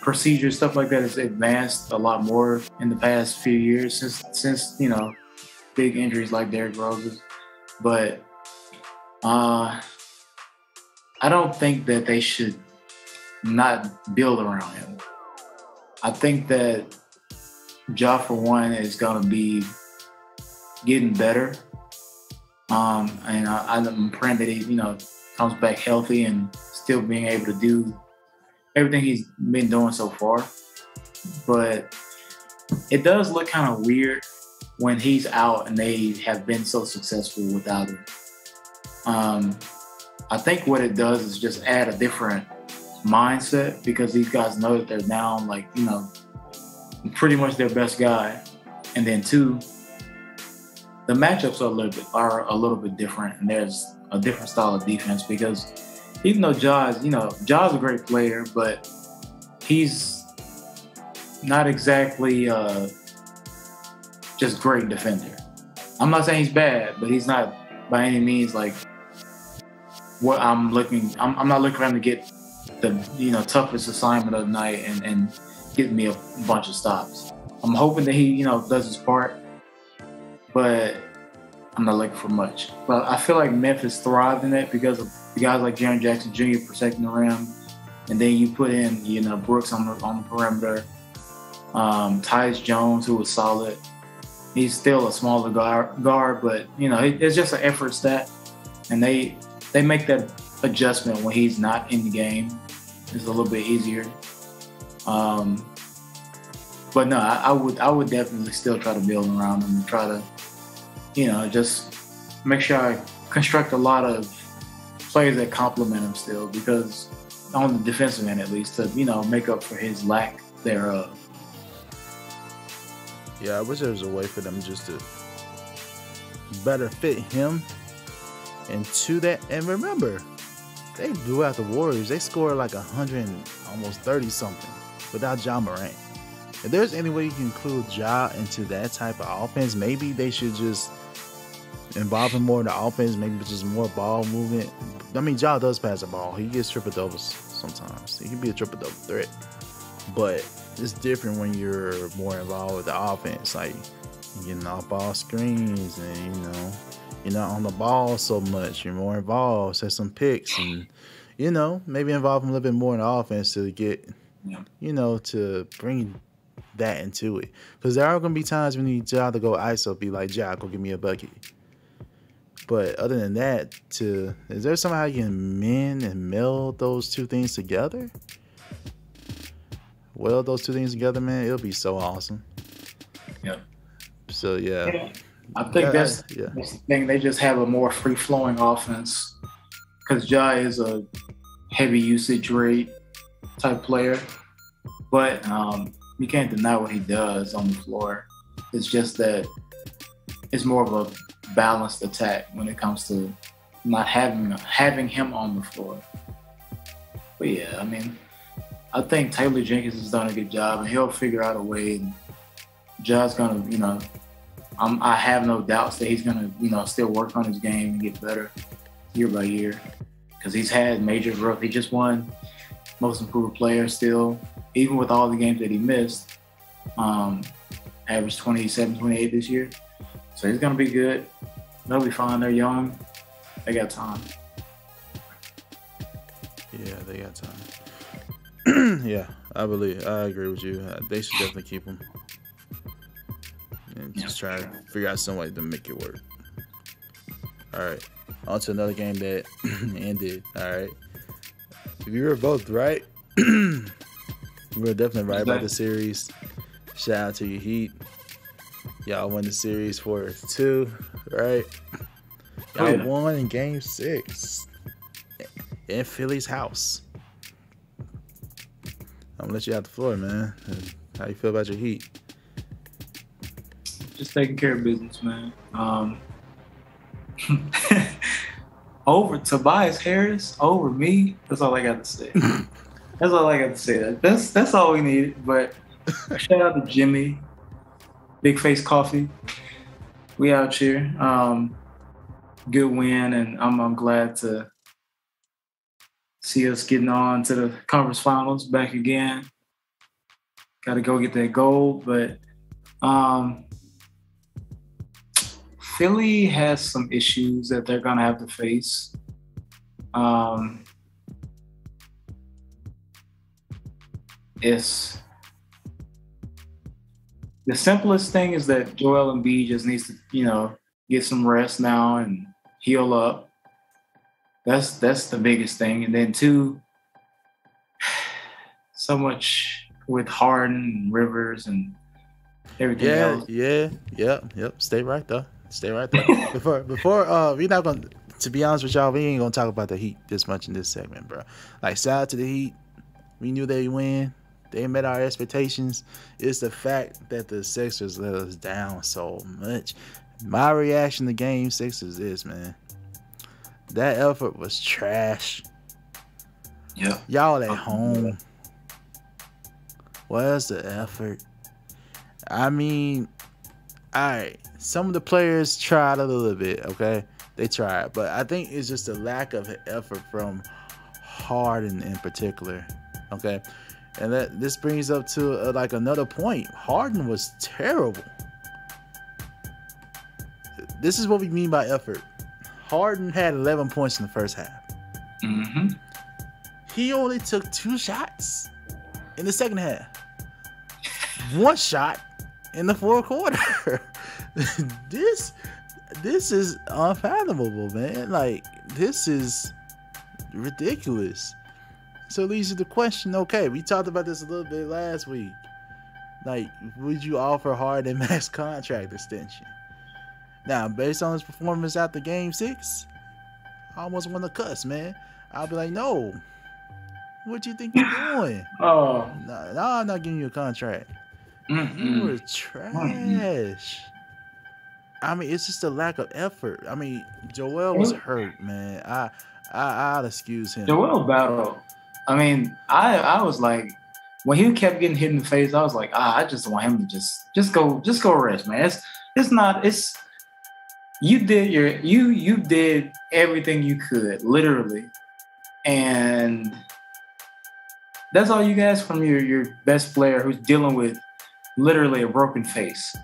procedures, stuff like that has advanced a lot more in the past few years since since you know big injuries like Derrick Rose's. But uh, I don't think that they should not build around him. I think that Ja for one is gonna be getting better. Um, and I, I'm praying that he, you know, comes back healthy and still being able to do everything he's been doing so far. But it does look kind of weird when he's out and they have been so successful without him. Um, I think what it does is just add a different mindset because these guys know that they're down, like, you know, pretty much their best guy. And then two, the matchups are a little bit are a little bit different and there's a different style of defense because even though Ja's, you know, Ja's a great player, but he's not exactly uh, just great defender. I'm not saying he's bad, but he's not by any means like what I'm looking. I'm, I'm not looking for him to get the you know toughest assignment of the night and, and get me a bunch of stops. I'm hoping that he you know does his part, but I'm not looking for much. But I feel like Memphis thrived in that because of guys like Jaren Jackson Jr. protecting the rim, and then you put in you know Brooks on the on the perimeter, um, Tyus Jones who was solid. He's still a smaller guard, guard but you know it, it's just an effort stat, and they they make that adjustment when he's not in the game. It's a little bit easier. Um, but no, I, I, would I would definitely still try to build around him and try to, you know, just make sure I construct a lot of players that complement him still because on the defensive end at least to you know make up for his lack thereof. Yeah, I wish there was a way for them just to better fit him into that. And remember, they blew out the Warriors. They scored like a hundred, almost thirty something without Ja Morant. If there's any way you can include Ja into that type of offense, maybe they should just involve him more in the offense. Maybe just more ball movement. I mean, Ja does pass the ball. He gets triple doubles sometimes. He can be a triple double threat, but it's different when you're more involved with the offense. Like getting off ball screens and you know you're not on the ball so much. You're more involved, set some picks, and you know maybe involve him a little bit more in the offense to get, yeah. you know, to bring that into it. Because there are gonna be times when you Ja to go ISO, be like, Jack, go give me a bucket. But other than that, to is there somehow you can mend and meld those two things together? Weld those two things together, man. It'll be so awesome. Yep. So yeah. yeah. I think that's, yeah. that's the thing. They just have a more free flowing offense because Ja is a heavy usage rate type player, but um, you can't deny what he does on the floor. It's just that it's more of a balanced attack when it comes to not having having him on the floor. But yeah, I mean, I think Taylor Jenkins has done a good job, and he'll figure out a way. And Ja's gonna, you know, I'm, I have no doubts that he's gonna, you know, still work on his game and get better year by year because he's had major growth. He just won most improved player still, even with all the games that he missed. Um, averaged 27, 28 this year. So he's gonna be good. They'll be fine. They're young. They got time. Yeah, they got time. yeah, I believe. I agree with you. They should definitely keep him just try to figure out some way to make it work. All right, on to another game that ended. All right, we were both right. we were definitely right about the series. Shout out to your Heat. Y'all won the series for two, right? Oh, Y'all oh, yeah. won in Game Six in Philly's house. I'm gonna let you out the floor, man. How you feel about your Heat? Just taking care of business, man. Um, over Tobias Harris over me. That's all I got to say. that's all I got to say. That's that's all we needed. But shout out to Jimmy, Big Face Coffee. We out here. Um, good win, and I'm I'm glad to see us getting on to the conference finals back again. Got to go get that gold, but um, Philly has some issues that they're gonna have to face. Um, it's the simplest thing is that Joel Embiid just needs to, you know, get some rest now and heal up. That's that's the biggest thing. And then two, so much with Harden and Rivers and everything yeah, else. Yeah, yep, yep. Stay right there. Stay right there. before before uh we're not gonna to be honest with y'all, we ain't gonna talk about the Heat this much in this segment, bro. Like shout out to the Heat. We knew they'd win. They met our expectations. It's the fact that the Sixers let us down so much. My reaction to game six is this, man. That effort was trash. Yeah. Y'all at home. Where's the effort? I mean, all right. Some of the players tried a little bit, okay? They tried, but I think it's just a lack of effort from Harden in particular, okay? And that this brings up to uh, like another point. Harden was terrible. This is what we mean by effort. Harden had 11 points in the first half. Mm-hmm. He only took two shots in the second half. One shot in the fourth quarter. this this is unfathomable, man. Like this is ridiculous. So it leads to the question, okay, we talked about this a little bit last week. Like, would you offer Harden a max contract extension? Now, based on his performance after game six, I almost want to cuss, man. I'll be like, no. What do you think you're doing? Oh. No, no, I'm not giving you a contract. Mm-mm. You were trash. I mean, it's just a lack of effort. I mean, Joel was hurt, man. I, I, I'd excuse him. Joel battle. I mean, I, I was like, when he kept getting hit in the face, I was like, ah, I just want him to just, just go, just go rest, man. It's, it's not, it's. You did your, you, you did everything you could, literally, and that's all you guys from your your best player who's dealing with literally a broken face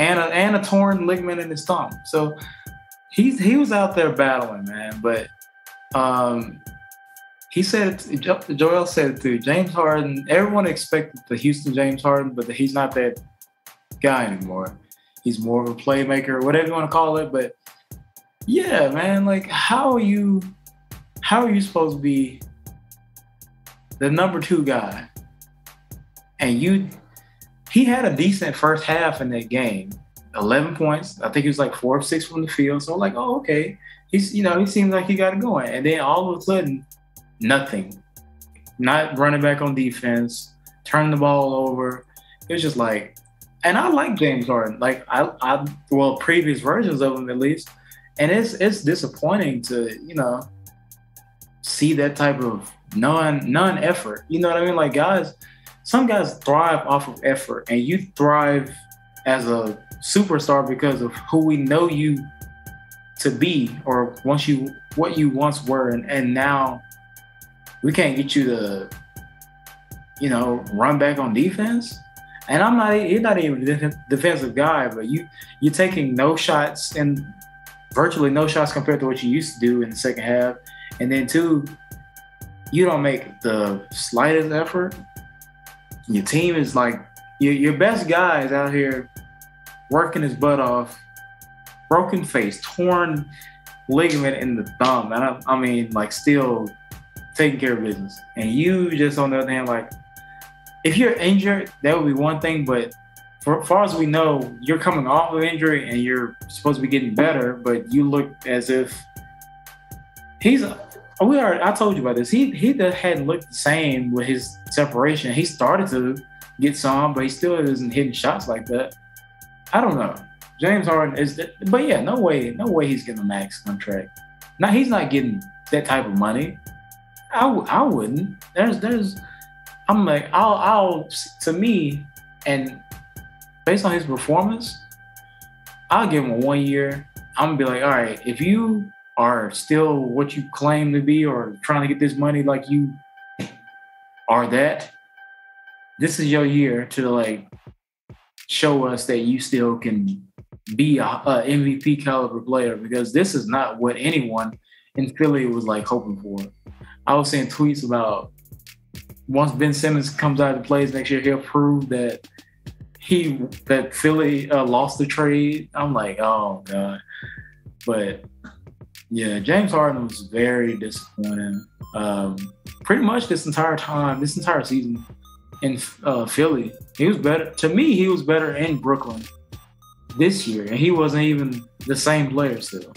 and a, and a torn ligament in his thumb. So he's he was out there battling, man. But um, he said it, Joel said it too. James Harden. Everyone expected the Houston James Harden, but he's not that guy anymore. He's more of a playmaker, whatever you want to call it. But yeah, man, like how are you? How are you supposed to be the number two guy, and you? He had a decent first half in that game. 11 points. I think he was like four of six from the field. So like, oh, okay. He's, you know, he seems like he got it going. And then all of a sudden, nothing. Not running back on defense, turning the ball over. It was just like, and I like James Harden. Like I, I well, previous versions of him at least. And it's it's disappointing to, you know, see that type of non non effort. You know what I mean? Like guys, some guys thrive off of effort, and you thrive as a superstar because of who we know you to be, or once you what you once were, and, and now we can't get you to, you know, run back on defense. And I'm not you're not even a defensive guy, but you you're taking no shots and virtually no shots compared to what you used to do in the second half. And then two, you don't make the slightest effort. Your team is like your, your best guy is out here working his butt off, broken face, torn ligament in the thumb, and I, I mean, like still taking care of business. And you just on the other hand, like if you're injured, that would be one thing, but for far as we know, you're coming off of injury and you're supposed to be getting better, but you look as if he's we are I told you about this. He he hadn't looked the same with his separation. He started to get some, but he still isn't hitting shots like that. I don't know. James Harden is, but yeah, no way, no way he's getting a max contract. Now he's not getting that type of money. I, w- I wouldn't. There's there's I'm like I'll I'll to me and based on his performance, I'll give him a one year. I'm gonna be like, all right, if you are still what you claim to be or trying to get this money like you are that, this is your year to like show us that you still can be a, a MVP caliber player because this is not what anyone in Philly was like hoping for. I was seeing tweets about once Ben Simmons comes out of the plays next year, he'll prove that he that Philly uh, lost the trade. I'm like, oh god. But yeah, James Harden was very disappointing. Um, pretty much this entire time, this entire season in uh, Philly, he was better. To me, he was better in Brooklyn this year, and he wasn't even the same player still.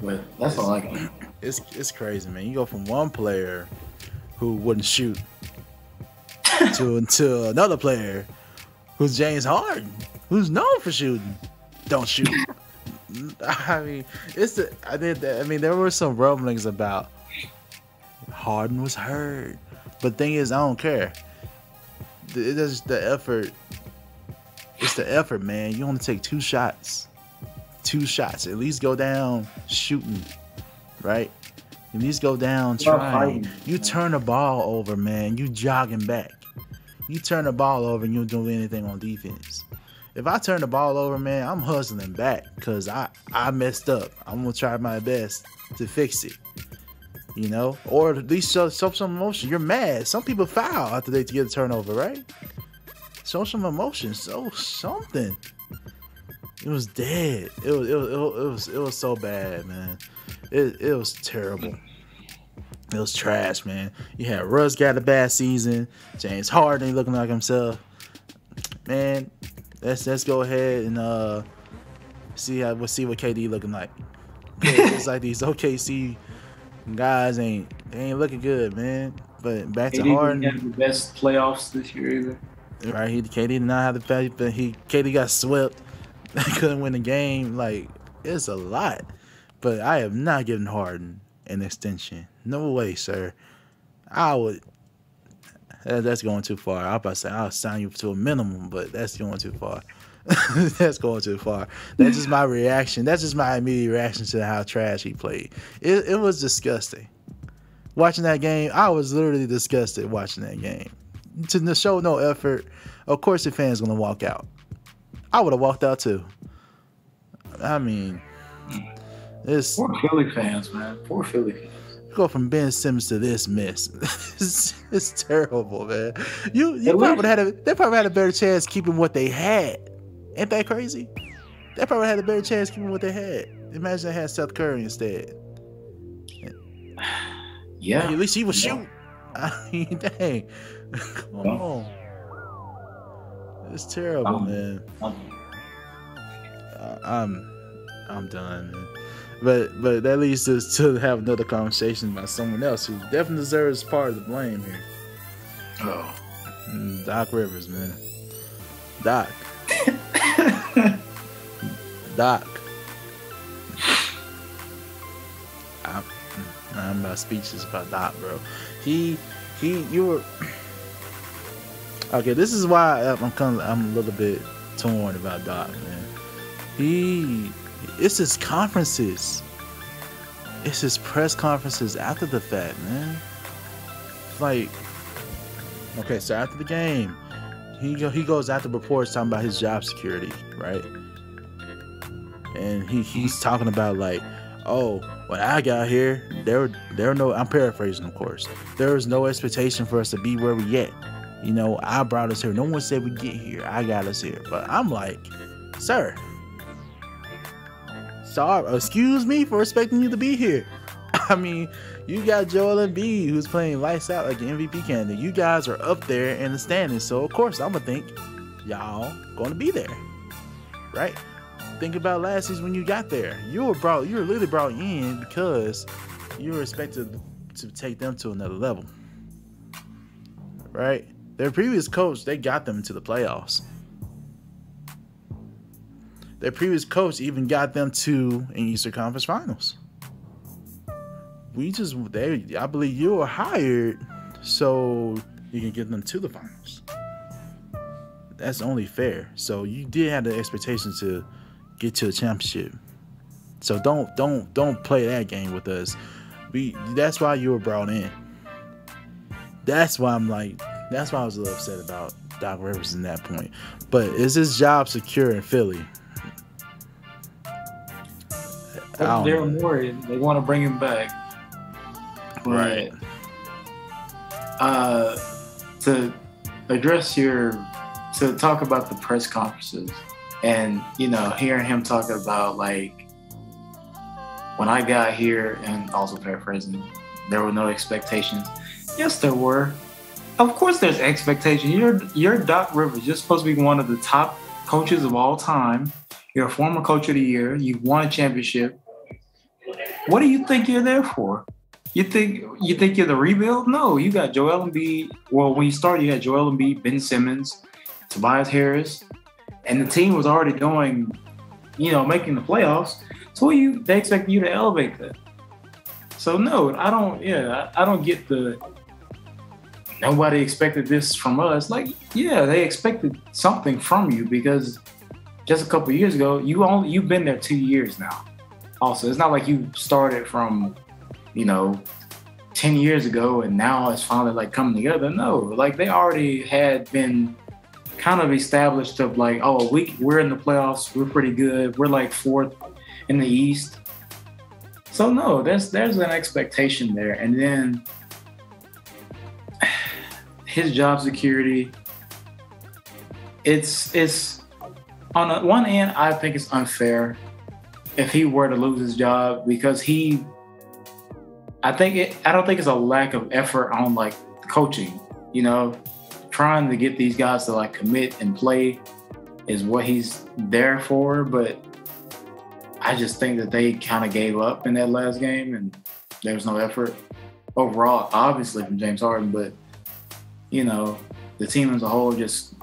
But that's it's, all I got. It's it's crazy, man. You go from one player who wouldn't shoot to to another player who's James Harden, who's known for shooting, don't shoot. I mean, it's the I did. I mean, there were some rumblings about Harden was hurt, but thing is, I don't care. It is the effort. It's the effort, man. You only take two shots, two shots. At least go down shooting, right? At least go down trying. You turn the ball over, man. You jogging back. You turn the ball over and you don't do anything on defense if I turn the ball over, man, I'm hustling back because I I messed up. I'm gonna try my best to fix it. You know, or at least show, show some emotion. You're mad. Some people foul after they get a turnover, right? Show some emotion. Show something. It was dead. It was it was it was it was so bad, man. It it was terrible. It was trash, man. You had Russ got a bad season. James Harden looking like himself. Man, let's let's go ahead and uh see how we'll see what KD looking like. it's like these OKC guys ain't they ain't looking good, man. But back to Harden, had the best playoffs this year either. Right, he KD did not have the best, but he KD got swept. couldn't win the game. Like it's a lot, but I am not giving Harden an extension. No way, sir. I would Uh, that's going too far. I will about to say I'll sign you to a minimum, but that's going too far. that's going too far. That's just my reaction. That's just my immediate reaction to how trash he played. It, it was disgusting. Watching that game, I was literally disgusted watching that game. To show no effort, of course the fans gonna walk out. I would have walked out too. I mean, it's poor Philly fans, man. Poor Philly fans go from Ben Simmons to this mess. it's, it's, terrible, man. You you probably had a they probably had a better chance keeping what they had. Ain't that crazy? They probably had a better chance keeping what they had. Imagine they had Seth Curry instead. Yeah. at least he was yeah. shooting. I mean, dang. Come yeah. on. It's terrible, um, man. Um, I'm I'm done, man. But but that leads us to have another conversation about someone else who definitely deserves part of the blame here. Oh, Doc Rivers, man. Doc. Doc. I'm, I'm about speechless about Doc, bro. He he you were okay. This is why I'm kind of, I'm a little bit torn about Doc, man. He it's his conferences. It's his press conferences after the fact, man. Like, okay, so after the game, he go, he goes after reports talking about his job security, right? And he, he's talking about like, oh, when I got here, there there no. I'm paraphrasing, of course. There was no expectation for us to be where we at. You know, I brought us here. No one said we get here. I got us here. But I'm like, sir, sorry, uh, excuse me for expecting you to be here. I mean, you got Joel Embiid who's playing lights out like an MVP candidate. You guys are up there in the standings, so of course I'm gonna think y'all gonna be there, right? Think about last season when you got there. You were brought, you were literally brought in because you were expected to take them to another level, right? Their previous coach, they got them to the playoffs. Their previous coach even got them to an Eastern Conference Finals. We just they I believe you were hired so you can get them to the finals. That's only fair. So you did have the expectation to get to a championship. So don't don't don't play that game with us. We that's why you were brought in. That's why I'm like that's why I was a little upset about Doc Rivers in that point. But is his job secure in Philly? Daryl Morey, they want to bring him back. Right. Uh, to address your, to talk about the press conferences, and you know, hearing him talk about like when I got here, and also paraphrasing, there were no expectations. Yes, there were. Of course, there's expectation. You're you're Doc Rivers. You're supposed to be one of the top coaches of all time. You're a former coach of the year. You've won a championship. What do you think you're there for? You think you think you're the rebuild? No, you got Joel Embiid. Well, when you started, you had Joel Embiid, Ben Simmons, Tobias Harris, and the team was already doing, you know, making the playoffs. So you they expect you to elevate that. So no, I don't. Yeah, I, I don't get the nobody expected this from us. Like, yeah, they expected something from you because just a couple years ago, you only you've been there two years now. Also, it's not like you started from, you know, ten years ago and now it's finally like coming together. No, like they already had been kind of established of like, oh, we we're in the playoffs, we're pretty good, we're like fourth in the East. So no, there's there's an expectation there, and then his job security. It's it's on one end, I think it's unfair if he were to lose his job because he. I think it. I don't think it's a lack of effort on like coaching. You know, trying to get these guys to like commit and play is what he's there for. But I just think that they kind of gave up in that last game and there was no effort overall, obviously from James Harden, but you know, the team as a whole just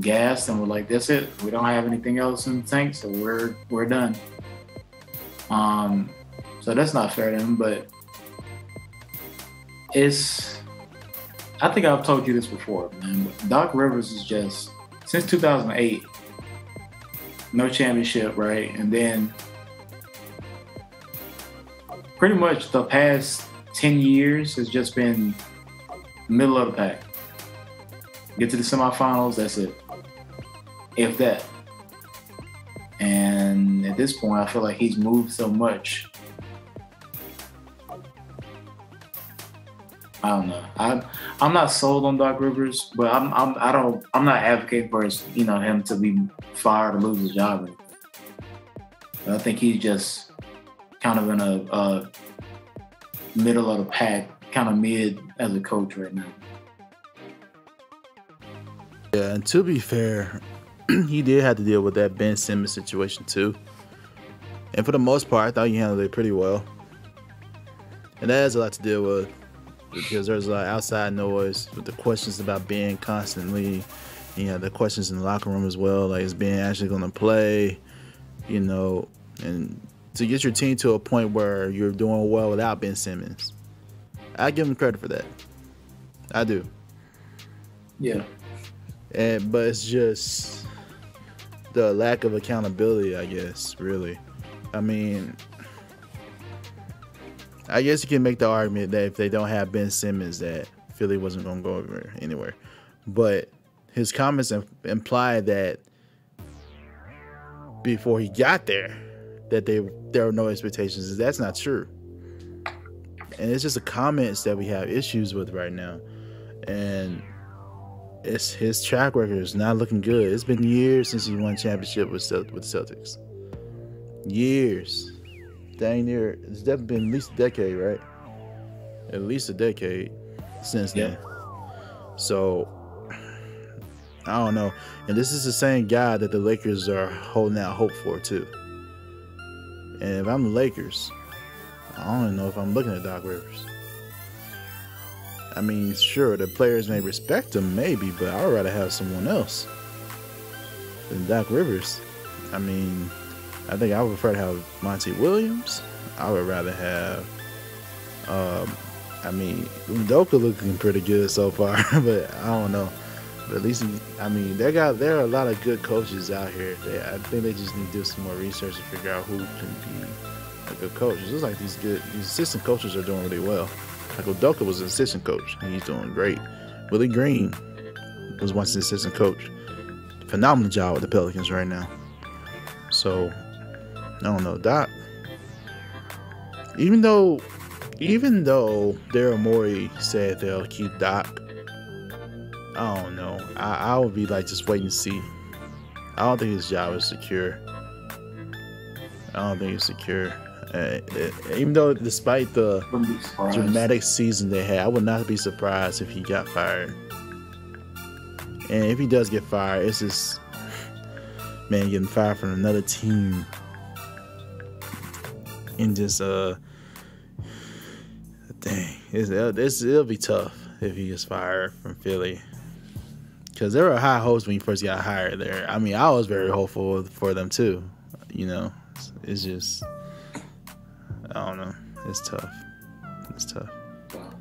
gassed and we're like, that's it. We don't have anything else in the tank, so we're we're done. Um, so that's not fair to him, but it's I think I've told you this before, man. Doc Rivers is just since 2008, no championship, right? And then pretty much the past 10 years has just been middle of the pack. Get to the semifinals, that's it. If that. And at this point, I feel like he's moved so much. I don't know. I'm I'm not sold on Doc Rivers, but I'm I'm I don't I'm not advocating for his, you know him to be fired or lose his job. I think he's just kind of in a, a middle of the pack kind of mid as a coach right now. Yeah, and to be fair, he did have to deal with that Ben Simmons situation too. And for the most part, I thought he handled it pretty well. And that has a lot to deal with because there's a lot of outside noise with the questions about Ben constantly. You know, the questions in the locker room as well, like is Ben actually going to play? You know, and to get your team to a point where you're doing well without Ben Simmons. I give him credit for that. I do. Yeah. And but it's just the lack of accountability, I guess, really. I mean, I guess you can make the argument that if they don't have Ben Simmons, that Philly wasn't going to go anywhere. But his comments imply that before he got there, that they there were no expectations. That's not true and it's just the comments that we have issues with right now and it's his track record is not looking good it's been years since he won championship with with celtics years dang near it's definitely been at least a decade right at least a decade since yeah. then so I don't know. And this is the same guy that the Lakers are holding out hope for too. And if I'm the Lakers, I don't even know if I'm looking at Doc Rivers. I mean, sure, the players may respect him, maybe, but I would rather have someone else than Doc Rivers. I mean, I think I would prefer to have Monty Williams. I would rather have, um, I mean, Udoka looking pretty good so far, but I don't know. But at least, I mean, they got there are a lot of good coaches out here. They, I think they just need to do some more research to figure out who can be a good coach. It looks like these good these assistant coaches are doing really well. Like Udoka was an assistant coach, and he's doing great. Willie Green was once an assistant coach. Phenomenal job with the Pelicans right now. So I don't know, Doc. Even though, even though Daryl Morey said they'll keep Doc, I don't know. I, I would be like just waiting to see. I don't think his job is secure. I don't think it's secure. Uh, even though, despite the dramatic season they had, I would not be surprised if he got fired. And if he does get fired, it's just man getting fired from another team and just uh dang it's, it's, it'll be tough if he gets fired from philly. Because there were high hopes when he first got hired there. I mean i was very hopeful for them too you know? It's just i don't know it's tough it's tough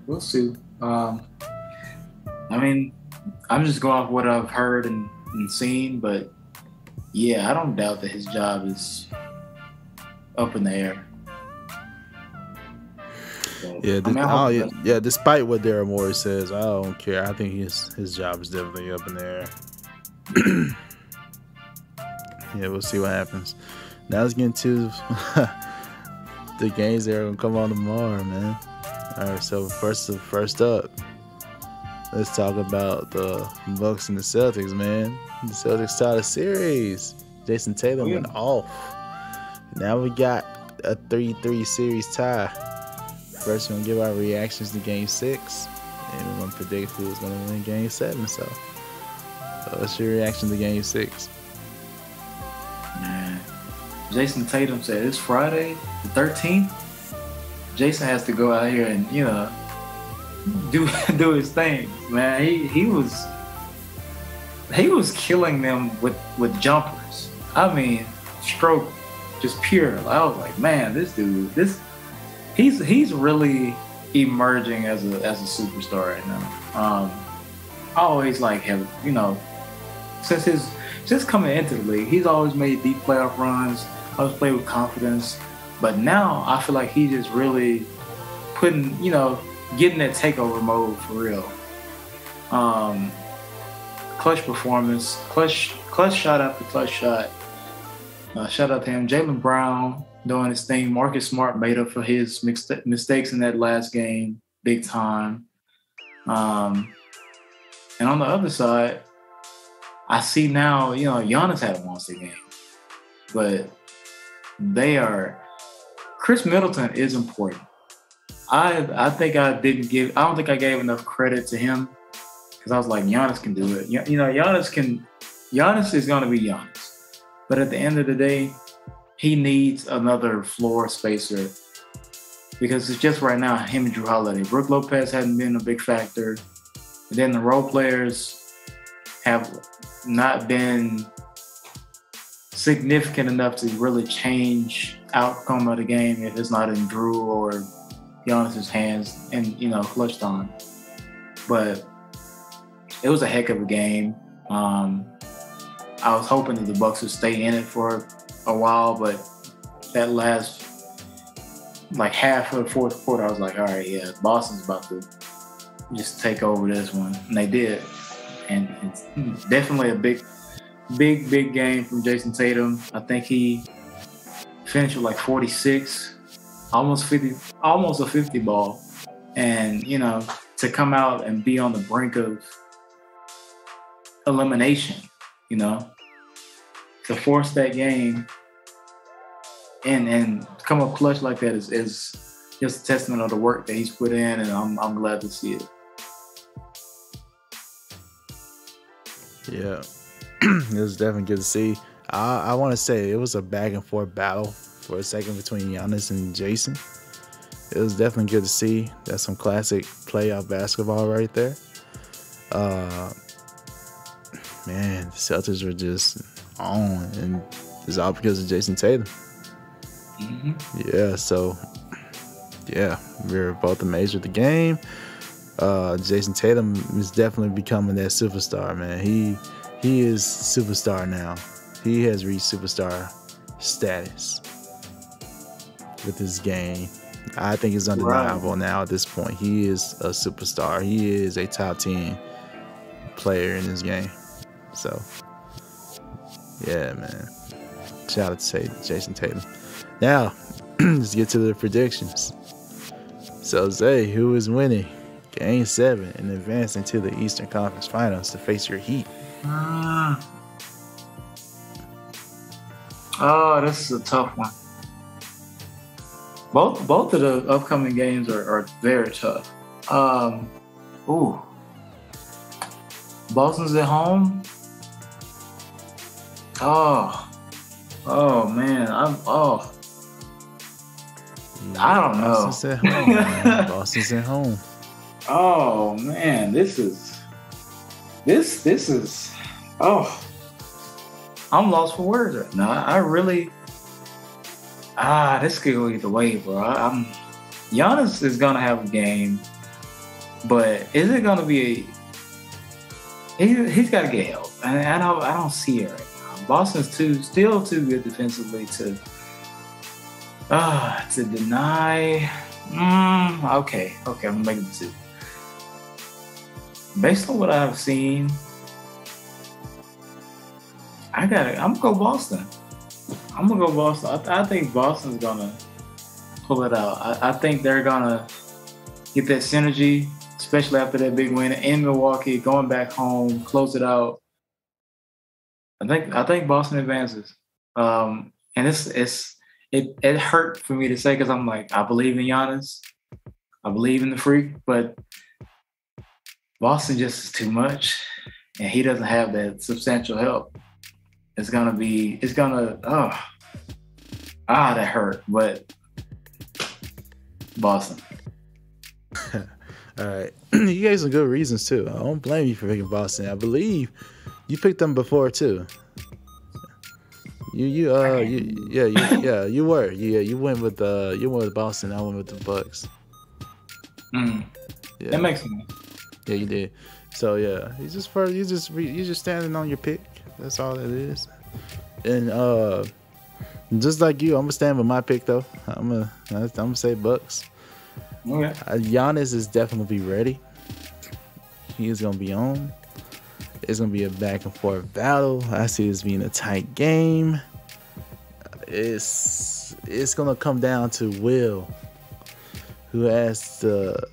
we'll see um i mean i'm just going off what i've heard and, and seen but yeah i don't doubt that his job is up in the air yeah, I mean, oh, yeah, yeah. Despite what Daryl Morey says, I don't care. I think his his job is definitely up in the air. yeah, we'll see what happens. Now let's get into the games that are gonna come on tomorrow, man. All right, so first first up, let's talk about the Bucks and the Celtics, man. The Celtics started a series. Jayson Tatum oh, yeah. went off. Now we got a 3-3 series tie. First, we're gonna give our reactions to Game Six, and we're gonna predict who's gonna win Game Seven. So, so what's your reaction to Game Six? Man, Jayson Tatum said it's Friday, the 13th. Jayson has to go out here and you know do do his thing, man. He he was he was killing them with with jumpers. I mean, stroke just pure. I was like, man, this dude, this he's he's really emerging as a as a superstar right now. Um, I always like him, you know, since his just coming into the league, he's always made deep playoff runs, always playing with confidence. But now I feel like he's just really putting, you know, getting that takeover mode for real. Um, clutch performance, clutch clutch shot after clutch shot. Uh, shout out to him, Jaylen Brown doing his thing. Marcus Smart made up for his mistakes in that last game big time. Um, and on the other side, I see now, you know, Giannis had a monster game, but they are. Khris Middleton is important. I I think I didn't give. I don't think I gave enough credit to him because I was like, Giannis can do it. You know, Giannis can. Giannis is going to be Giannis, but at the end of the day, he needs another floor spacer because it's just right now him and Jrue Holiday. Brook Lopez hadn't been a big factor. And then the role players have not been significant enough to really change outcome of the game if it's not in Jrue or Giannis's hands and you know clutch on. But it was a heck of a game. Um, I was hoping that the Bucks would stay in it for a while, but that last like half of the fourth quarter, I was like, all right, yeah, Boston's about to just take over this one, and they did. And it's definitely a big, big, big game from Jayson Tatum. I think he finished with like 46, almost 50, almost a 50 ball, and you know to come out and be on the brink of elimination, you know, to force that game and and come up clutch like that is, is just a testament of the work that he's put in, and I'm I'm glad to see it. Yeah, it was definitely good to see. I, I want to say it was a back and forth battle for a second between Giannis and Jayson. It was definitely good to see. That's some classic playoff basketball right there. Uh, man, the Celtics were just on, and it's all because of Jayson Tatum. Mm-hmm. Yeah, so yeah, we are both amazed with the game. uh, Jayson Tatum is definitely becoming that superstar, man. He he is superstar now. He has reached superstar status with his game. I think it's undeniable right. now at this point. He is a superstar. He is a top 10 player in this game. So, yeah, man. Shout out to Jayson Tatum. Now, let's get to the predictions. So, Zay, who is winning Game 7 and advancing to the Eastern Conference Finals to face your Heat? Uh, oh, this is a tough one. Both both of the upcoming games are, are very tough. Um, ooh, Boston's at home. Oh, oh man, I'm oh. I don't know. Boston's at home. Boston's at home. Oh man, this is this this is oh. I'm lost for words right now. I really ah, this could go either way, bro. I'm Giannis is gonna have a game, but is it gonna be a he, he's got to get help. I, I don't I don't see it right now. Boston's too still too good defensively to ah uh, to deny. Mm, okay, okay, I'm making the decision. Based on what I've seen, I got it. I'm gonna go Boston. I'm gonna go Boston. I, th- I think Boston's gonna pull it out. I, I, think they're gonna get that synergy, especially after that big win in Milwaukee, going back home, close it out. I think I think Boston advances. Um, and it's it's it it hurt for me to say because I'm like I believe in Giannis, I believe in the freak, but Boston just is too much, and he doesn't have that substantial help. It's gonna be it's gonna oh. Ah that hurt but boston. All right. You guys some good reasons too. I don't blame you for picking boston. I believe you picked them before too. You you uh you, yeah you, yeah you were. Yeah you went with uh you went with boston i went with the bucks. Mm. yeah. that makes sense yeah you did so yeah you just for you just you just standing on your pick that's all it is. And uh, just like you, I'm gonna stand with my pick though. I'm gonna I'm gonna say Bucks. Okay. Uh, Giannis is definitely ready. He is gonna be on. It's gonna be a back and forth battle. I see this being a tight game. It's it's gonna come down to Will, who has the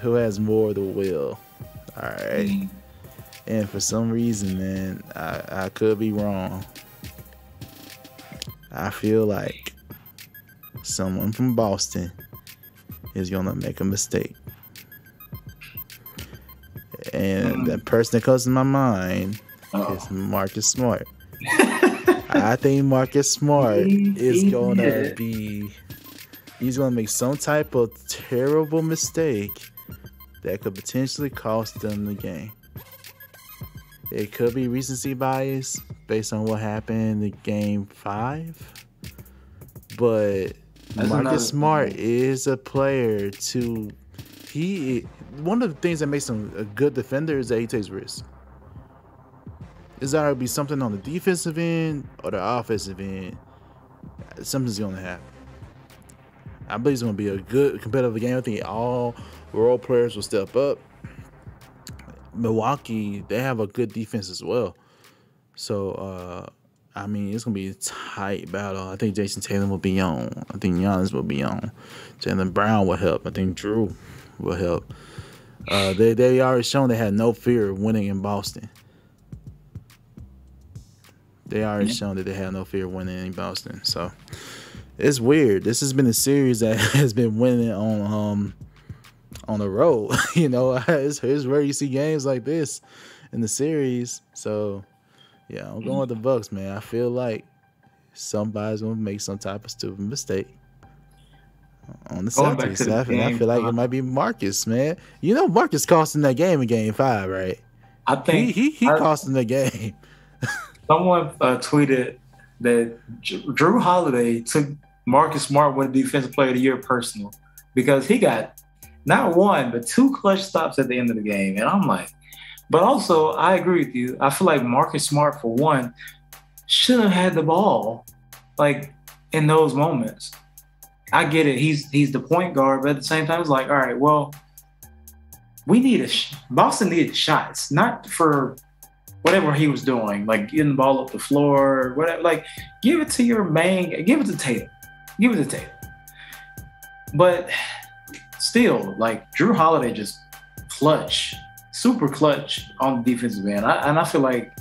who has more of the will. All right. And for some reason, man, I, I could be wrong. I feel like someone from Boston is gonna make a mistake. And mm. the person that comes to my mind oh. is Marcus Smart. I think Marcus Smart is gonna be he's gonna make some type of terrible mistake that could potentially cost them the game. It could be recency bias based on what happened in game five. But That's Marcus Smart is a player to he one of the things that makes him a good defender is that he takes risks. Is that be something on the defensive end or the offensive end? Something's gonna happen. I believe it's gonna be a good competitive game. I think all role players will step up. Milwaukee, they have a good defense as well. So, uh, I mean, it's gonna be a tight battle. I think Jayson Tatum will be on. I think Giannis will be on. Jaylen Brown will help. I think Jrue will help. Uh, they they already shown they had no fear of winning in Boston. They already yeah. shown that they had no fear of winning in Boston. So it's weird. This has been a series that has been winning on um on the road. you know, it's, it's rare you see games like this in the series. So yeah, I'm going with the Bucks, man. I feel like somebody's gonna make some type of stupid mistake on the Celtics. I, feel, I feel like it might be Marcus, man. You know, Marcus costing that game in Game Five, right? I think he he, he I, costing the game. someone uh, tweeted that Jrue Holiday took Marcus Smart win Defensive Player of the Year personal because he got not one, but two clutch stops at the end of the game. And I'm like, but also I agree with you. I feel like Marcus Smart, for one, should have had the ball like in those moments. I get it. He's he's the point guard, but at the same time, it's like, all right, well, we need a sh- Boston needed shots, not for whatever he was doing, like getting the ball up the floor, whatever. Like, give it to your main, give it to Tatum, give it to Tatum. But still, like Jrue Holiday just clutch, super clutch on the defensive end, I, and I feel like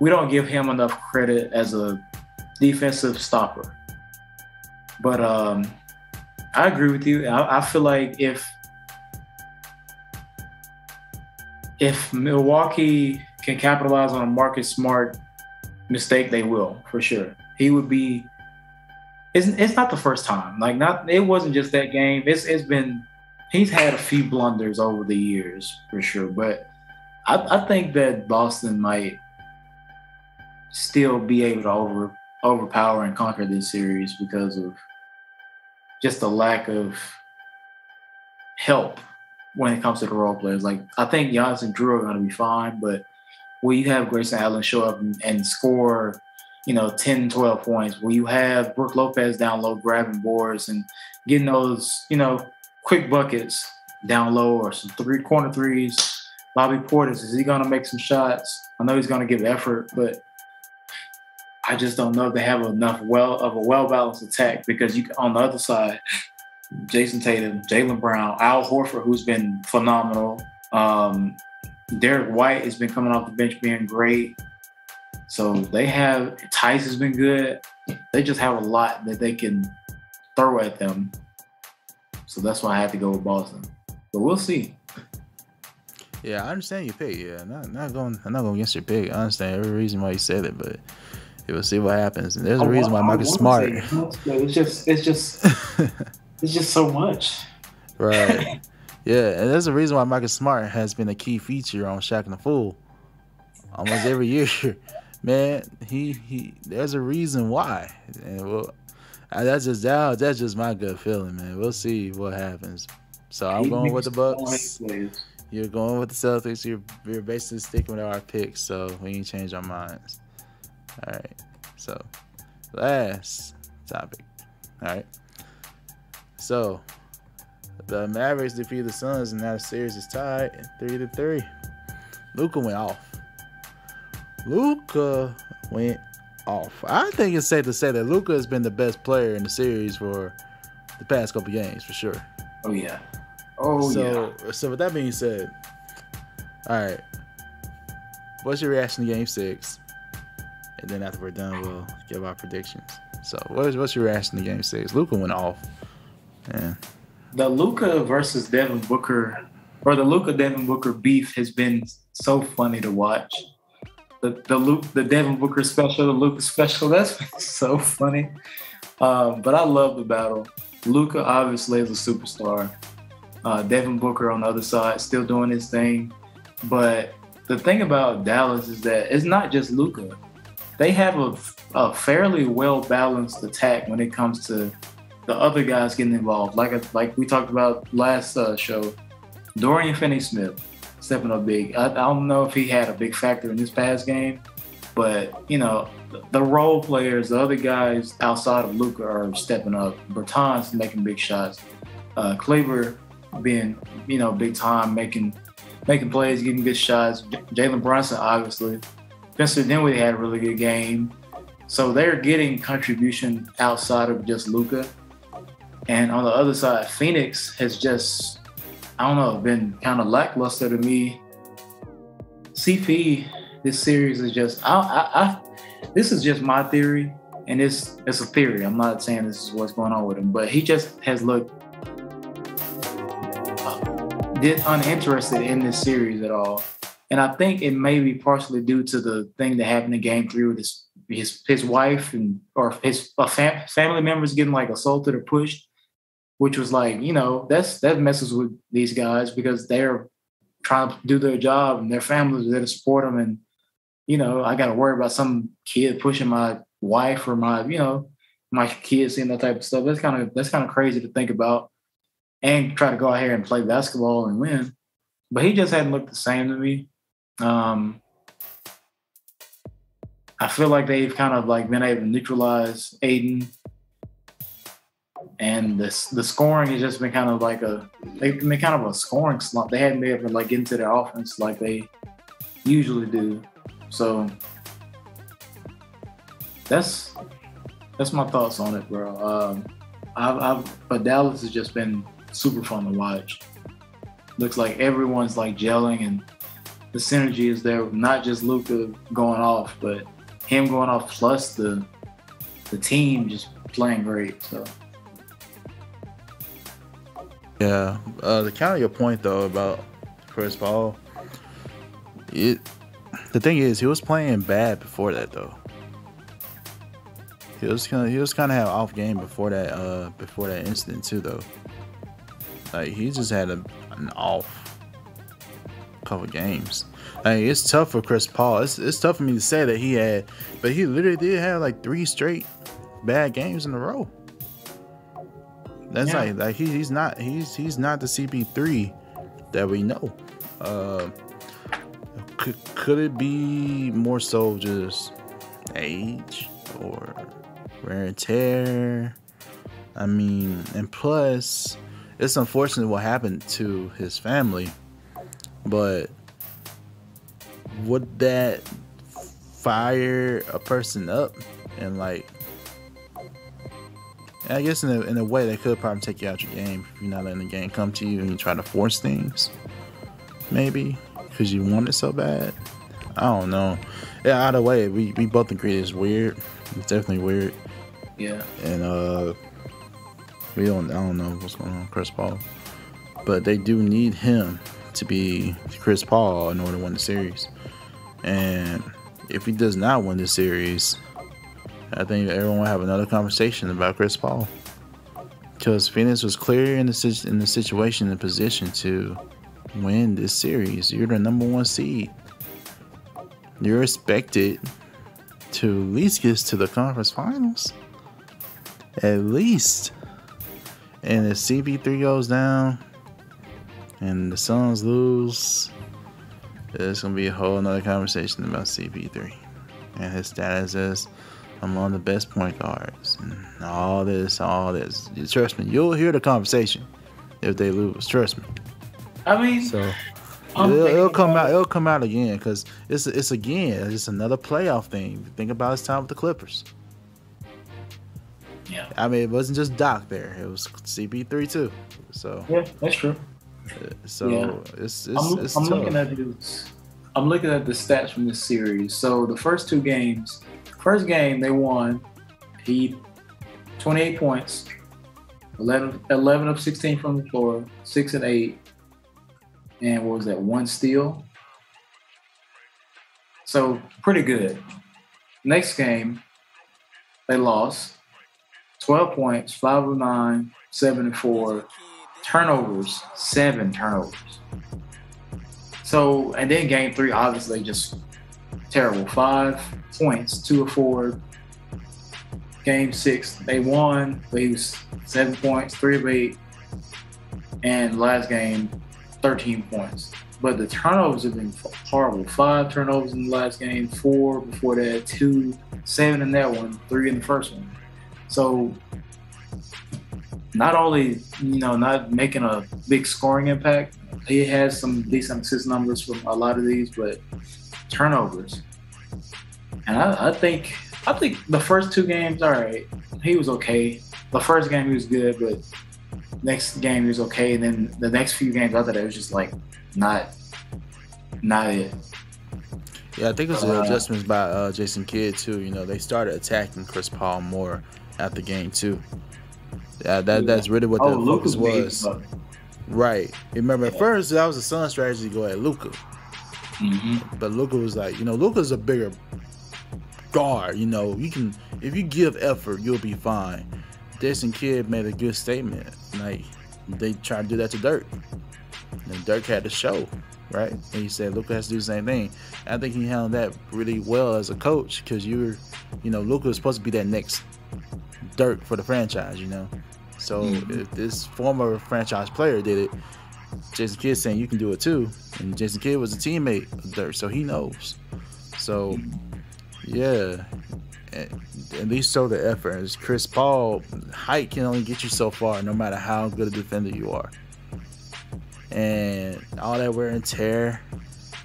we don't give him enough credit as a defensive stopper. But um, I agree with you. I, I feel like if if Milwaukee can capitalize on a Marcus Smart mistake, they will for sure. He would be. It's, it's not the first time. Like not it wasn't just that game. It's it's been he's had a few blunders over the years for sure. But I, I think that Boston might still be able to over overpower and conquer this series because of just the lack of help when it comes to the role players. Like I think Giannis and Jrue are going to be fine, but will you have Grayson Allen show up and, and, score, you know, 10, 12 points? Will you have Brook Lopez down low grabbing boards and getting those, you know, quick buckets down low or some three corner threes? Bobby Portis, is he going to make some shots? I know he's going to give effort, but I just don't know if they have enough well of a well balanced attack because you on the other side, Jayson Tatum, Jaylen Brown, Al Horford, who's been phenomenal. Um, Derrick White has been coming off the bench being great. So they have Theis has been good. They just have a lot that they can throw at them. So that's why I have to go with Boston. But we'll see. Yeah, I understand your pick. Yeah, not not going. I'm not going against your pick. I understand every reason why you said it, but we'll see what happens. And there's a reason why Marcus Smart. It's just, it's just, it's just so much. Right. yeah, and there's a reason why Marcus Smart has been a key feature on Shaqtin' a Fool almost every year. Man, he he. There's a reason why, and well, that's just that, that's just my good feeling, man. We'll see what happens. So I'm going with the Bucks. You're going with the Celtics. You're you're basically sticking with our picks, so we ain't change our minds. All right. So, last topic. All right. So, the Mavericks defeat the Suns, and now the series is tied three to three. Luka went off. Luka went off. I think it's safe to say that Luka has been the best player in the series for the past couple games, for sure. Oh yeah. Oh so, yeah. So with that being said, all right. What's your reaction to Game Six? and then after we're done, we'll give our predictions. So, what's what's your reaction to Game Six? Luka went off. Yeah. The Luka versus Devin Booker, or the Luka Devin Booker beef has been so funny to watch. The the Luke the Devin Booker special, the Luka special, that's so funny. Um, but I love the battle. Luka obviously is a superstar. Uh, Devin Booker on the other side, still doing his thing. But the thing about Dallas is that it's not just Luka. they have a, a fairly well balanced attack when it comes to the other guys getting involved. Like like we talked about last uh, show, Dorian Finney-Smith stepping up big. I, I, don't know if he had a big factor in this past game, but you know the role players, the other guys outside of Luka are stepping up. Bertans making big shots. Uh, Kleber being you know big time, making making plays, getting good shots. Jalen Brunson obviously Spencer Dinwiddie had a really good game. So they're getting contribution outside of just Luka. And on the other side, Phoenix has just, I don't know, been kind of lackluster to me. CP, this series is just, I, I, I, this is just my theory, and it's it's a theory. I'm not saying this is what's going on with him, but he just has looked uh, did uninterested in this series at all. And I think it may be partially due to the thing that happened in game three with his his his wife and or his fam- family members getting like assaulted or pushed, which was like, you know, that's that messes with these guys because they're trying to do their job and their families are there to support them. And, you know, I gotta worry about some kid pushing my wife or my, you know, my kids seeing that type of stuff. That's kind of that's kind of crazy to think about. and try to go out here and play basketball and win. But he just hadn't looked the same to me. Um, I feel like they've kind of like been able to neutralize Ayton, and the the scoring has just been kind of like a they've been kind of a scoring slump. They hadn't been able to like get into their offense like they usually do. So that's that's my thoughts on it, bro. Um, I've, I've but Dallas has just been super fun to watch. Looks like everyone's like gelling and the synergy is there. Not just Luka going off, but him going off plus the the team just playing great. So yeah, uh, to counter your point though about Chris Paul, it the thing is he was playing bad before that though. He was kind of he was kind of had off game before that uh before that incident too though. Like he just had a, an off couple games. Like it's tough for Chris Paul. It's it's tough for me to say that he had, but he literally did have like three straight bad games in a row. That's yeah. like like he, he's not he's he's not the CP3 that we know. Uh, could could it be more so just age or wear and tear? I mean, and plus, it's unfortunate what happened to his family, but would that fire a person up and like I guess in a, in a way they could probably take you out your game if you're not letting the game come to you and you try to force things. Maybe because you want it so bad. I don't know. Yeah either way we, we both agree it's weird. It's definitely weird. Yeah. And uh we don't I don't know what's going on with Chris Paul. But they do need him to be Chris Paul in order to win the series. And if he does not win the series, I think everyone will have another conversation about Chris Paul. Because Phoenix was clear in the in the situation and position to win this series. You're the number one seed. You're expected to at least get to the conference finals. At least. And if CP3 goes down and the Suns lose, it's gonna be a whole nother conversation about CP3 and his status as among the best point guards and all this, all this. Trust me, you'll hear the conversation if they lose. Trust me. I mean, so it'll, it'll, come out. It'll come out again because it's it's again it's another playoff thing. Think about his time with the Clippers. Yeah. I mean, it wasn't just Doc there. It was CP3 too. So yeah, that's true. Uh, so yeah. it's it's, I'm, it's I'm looking at this. I'm looking at the stats from this series. So the first two games, first game they won, he 28 points, 11, 11 of 16 from the floor, six and eight, and what was that? One steal. So pretty good. Next game, they lost. 12 points, 5 of 9, 7 and 4, turnovers, seven turnovers. So, and then game three, obviously, just terrible. Five points, two of four. Game six, they won. They was seven points, three of eight. And last game, 13 points. But the turnovers have been horrible. Five turnovers in the last game, four before that, two, seven in that one, three in the first one. So not only you know not making a big scoring impact, he has some decent assist numbers from a lot of these, but turnovers. And I, I think I think the first two games, all right, he was okay. The first game he was good, but next game he was okay. And then the next few games after that, it was just like not not it. Yeah, I think it was uh, adjustments by uh, Jason Kidd too. You know, they started attacking Chris Paul more at the game too. Yeah, that that's really what oh, the focus was. Right. Remember, at first that was a Sun strategy to go at Luka. Mm-hmm. But Luka was like, you know, Luka's a bigger guard. You know, you can if you give effort, you'll be fine. Jason Kidd made a good statement. Like they tried to do that to Dirk. And Dirk had to show, right? And he said Luka has to do the same thing. I think he handled that really well as a coach because you're, you know, Luka was supposed to be that next Dirk for the franchise, you know. So mm-hmm. if this former franchise player did it, Jason Kidd saying you can do it too, and Jason Kidd was a teammate of Dirk, so he knows. So yeah, at least show the effort. As Chris Paul, height can only get you so far, no matter how good a defender you are. And all that wear and tear,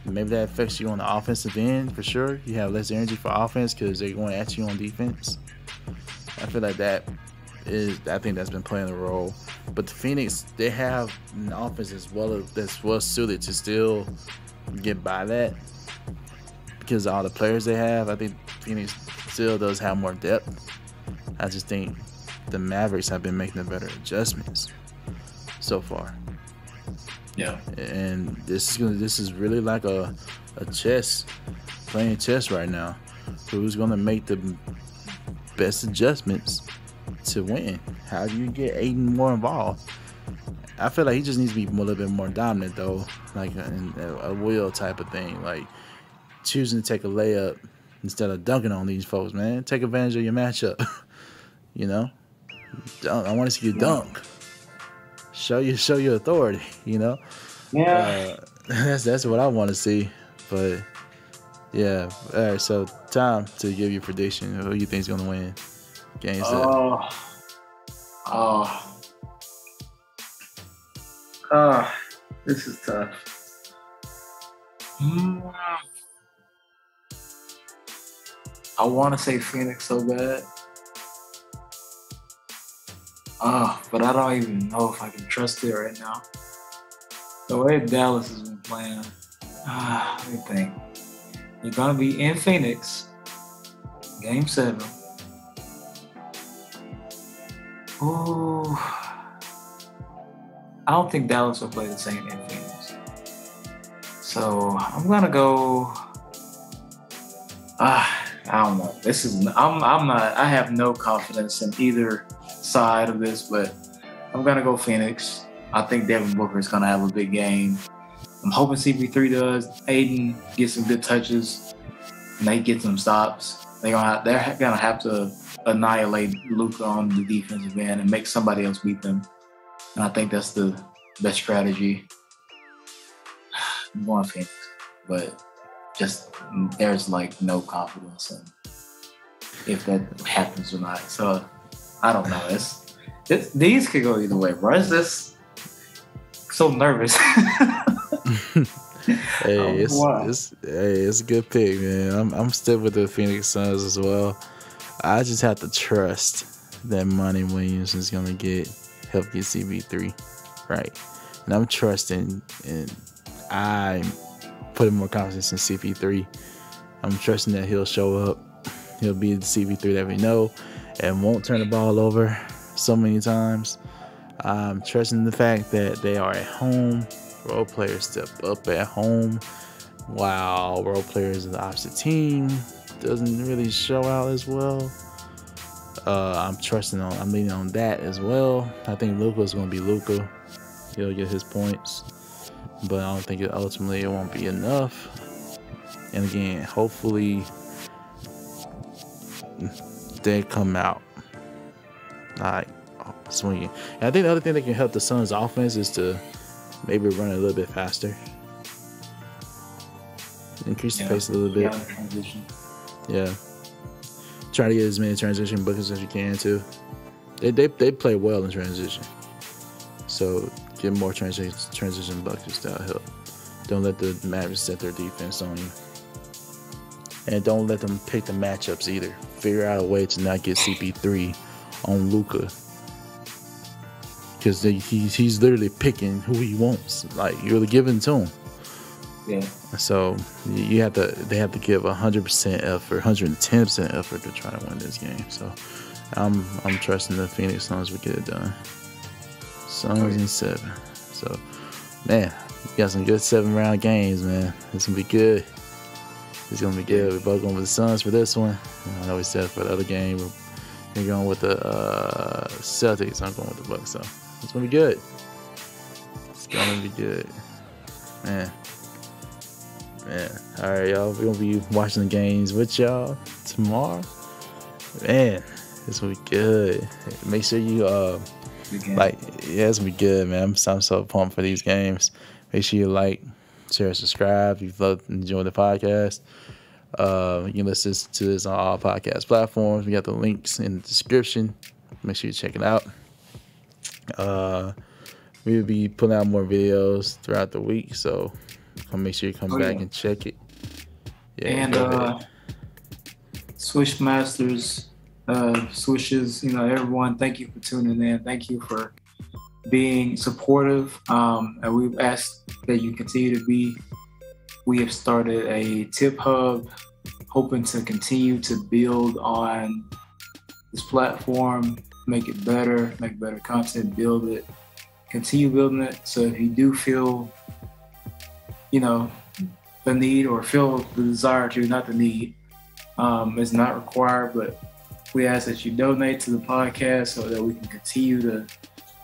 maybe that affects you on the offensive end for sure. You have less energy for offense because they're going at you on defense. I feel like that is, I think that's been playing a role. But the Phoenix, they have an offense as well that's well suited to still get by that because all the players they have. I think Phoenix still does have more depth. I just think the Mavericks have been making the better adjustments so far. Yeah. And this is gonna this is really like a a chess playing chess right now. Who's gonna make the best adjustments to win? How do you get Ayton more involved? I feel like he just needs to be a little bit more dominant though, like a, a will type of thing, like choosing to take a layup instead of dunking on these folks, man. Take advantage of your matchup. you know, dunk. I want to see you dunk. Show you, show your authority. You know. Yeah. Uh, that's that's what I want to see. But yeah. All right. So time to give you prediction. Who you think's gonna win? Game set. Oh. Oh. Oh. This is tough. I want to say Phoenix so bad. Uh, but I don't even know if I can trust it right now. The way Dallas has been playing, ah, let me think. They're gonna be in Phoenix, Game Seven. Ooh, I don't think Dallas will play the same in Phoenix. So I'm gonna go. Ah. I don't know. This is I'm I'm not I have no confidence in either side of this, but I'm gonna go Phoenix. I think Devin Booker is gonna have a big game. I'm hoping CP3 does. Ayton gets some good touches. Nate gets some stops. They gonna they're gonna have to annihilate Luka on the defensive end and make somebody else beat them. And I think that's the best strategy. I'm going Phoenix, but just there's like no confidence in if that happens or not. So I don't know. It's, it's these could go either way, bro. It's just so nervous. hey, oh, it's, wow. it's hey, it's a good pick, man. I'm I'm still with the Phoenix Suns as well. I just have to trust that Monty Williams is gonna get help get CP3 right, and I'm trusting and I'm putting more confidence in CP3. I'm trusting that he'll show up. He'll be the CP3 that we know and won't turn the ball over so many times. I'm trusting the fact that they are at home. Role players step up at home while role players of the opposite team doesn't really show out as well. Uh, I'm trusting on, I'm leaning on that as well. I think Luka's going to be Luka. He'll get his points but I don't think it ultimately it won't be enough. And again, hopefully they come out like swinging. And I think the other thing that can help the Suns' offense is to maybe run a little bit faster, increase the yeah. pace a little bit. Yeah, yeah. Try to get as many transition buckets as you can too. They they they play well in transition, so Get more transition transition buckets that'll help. Don't let the Mavericks set their defense on you. And don't let them pick the matchups either. Figure out a way to not get CP3 on Luka. Because he's, he's literally picking who he wants. Like, you're giving to him. Yeah. So you have to, they have to give 100% effort, 110% effort to try to win this game. So I'm, I'm trusting the Phoenix Suns will get it done. Suns and seven. So, man, we got some good seven round games, man. It's gonna be good. It's gonna be good. We're both going with the Suns for this one. I know we said for the other game, we're going with the uh, Celtics. I'm going with the Bucks. So it's gonna be good. It's gonna be good, man. Man, all right, y'all. We're gonna be watching the games with y'all tomorrow. Man, this will be good. Make sure you uh Like, yeah, it's gonna be good, man. I'm, I'm so pumped for these games. Make sure you like, share, subscribe. If you've enjoyed the podcast. Uh, you can listen to this on all podcast platforms. We got the links in the description. Make sure you check it out. Uh, we will be putting out more videos throughout the week, so come make sure you come oh, back yeah. and check it. Yeah, and uh, Swish Masters, uh, Swishes, you know, everyone, thank you for tuning in. Thank you for being supportive. Um, and we've asked that you continue to be. We have started a tip hub, hoping to continue to build on this platform, make it better, make better content, build it, continue building it. So if you do feel, you know, the need or feel the desire to, not the need, um, not required, but we ask that you donate to the podcast so that we can continue to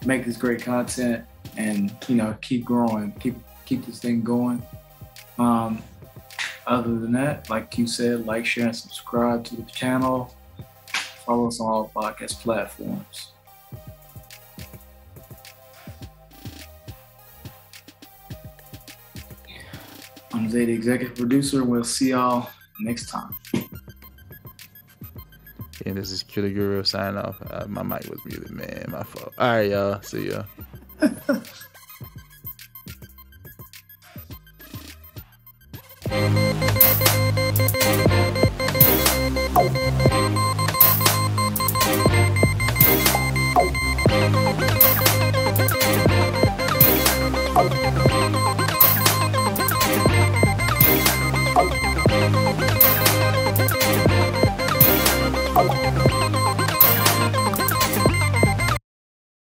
make this great content and you know keep growing, keep keep this thing going. Um, other than that, like you said, like, share, and subscribe to the channel. Follow us on all podcast platforms. I'm Zay, the executive producer. We'll see y'all next time. And this is Q the Guru signing off. Uh, my mic was muted, man. My fault. All right, y'all. See ya.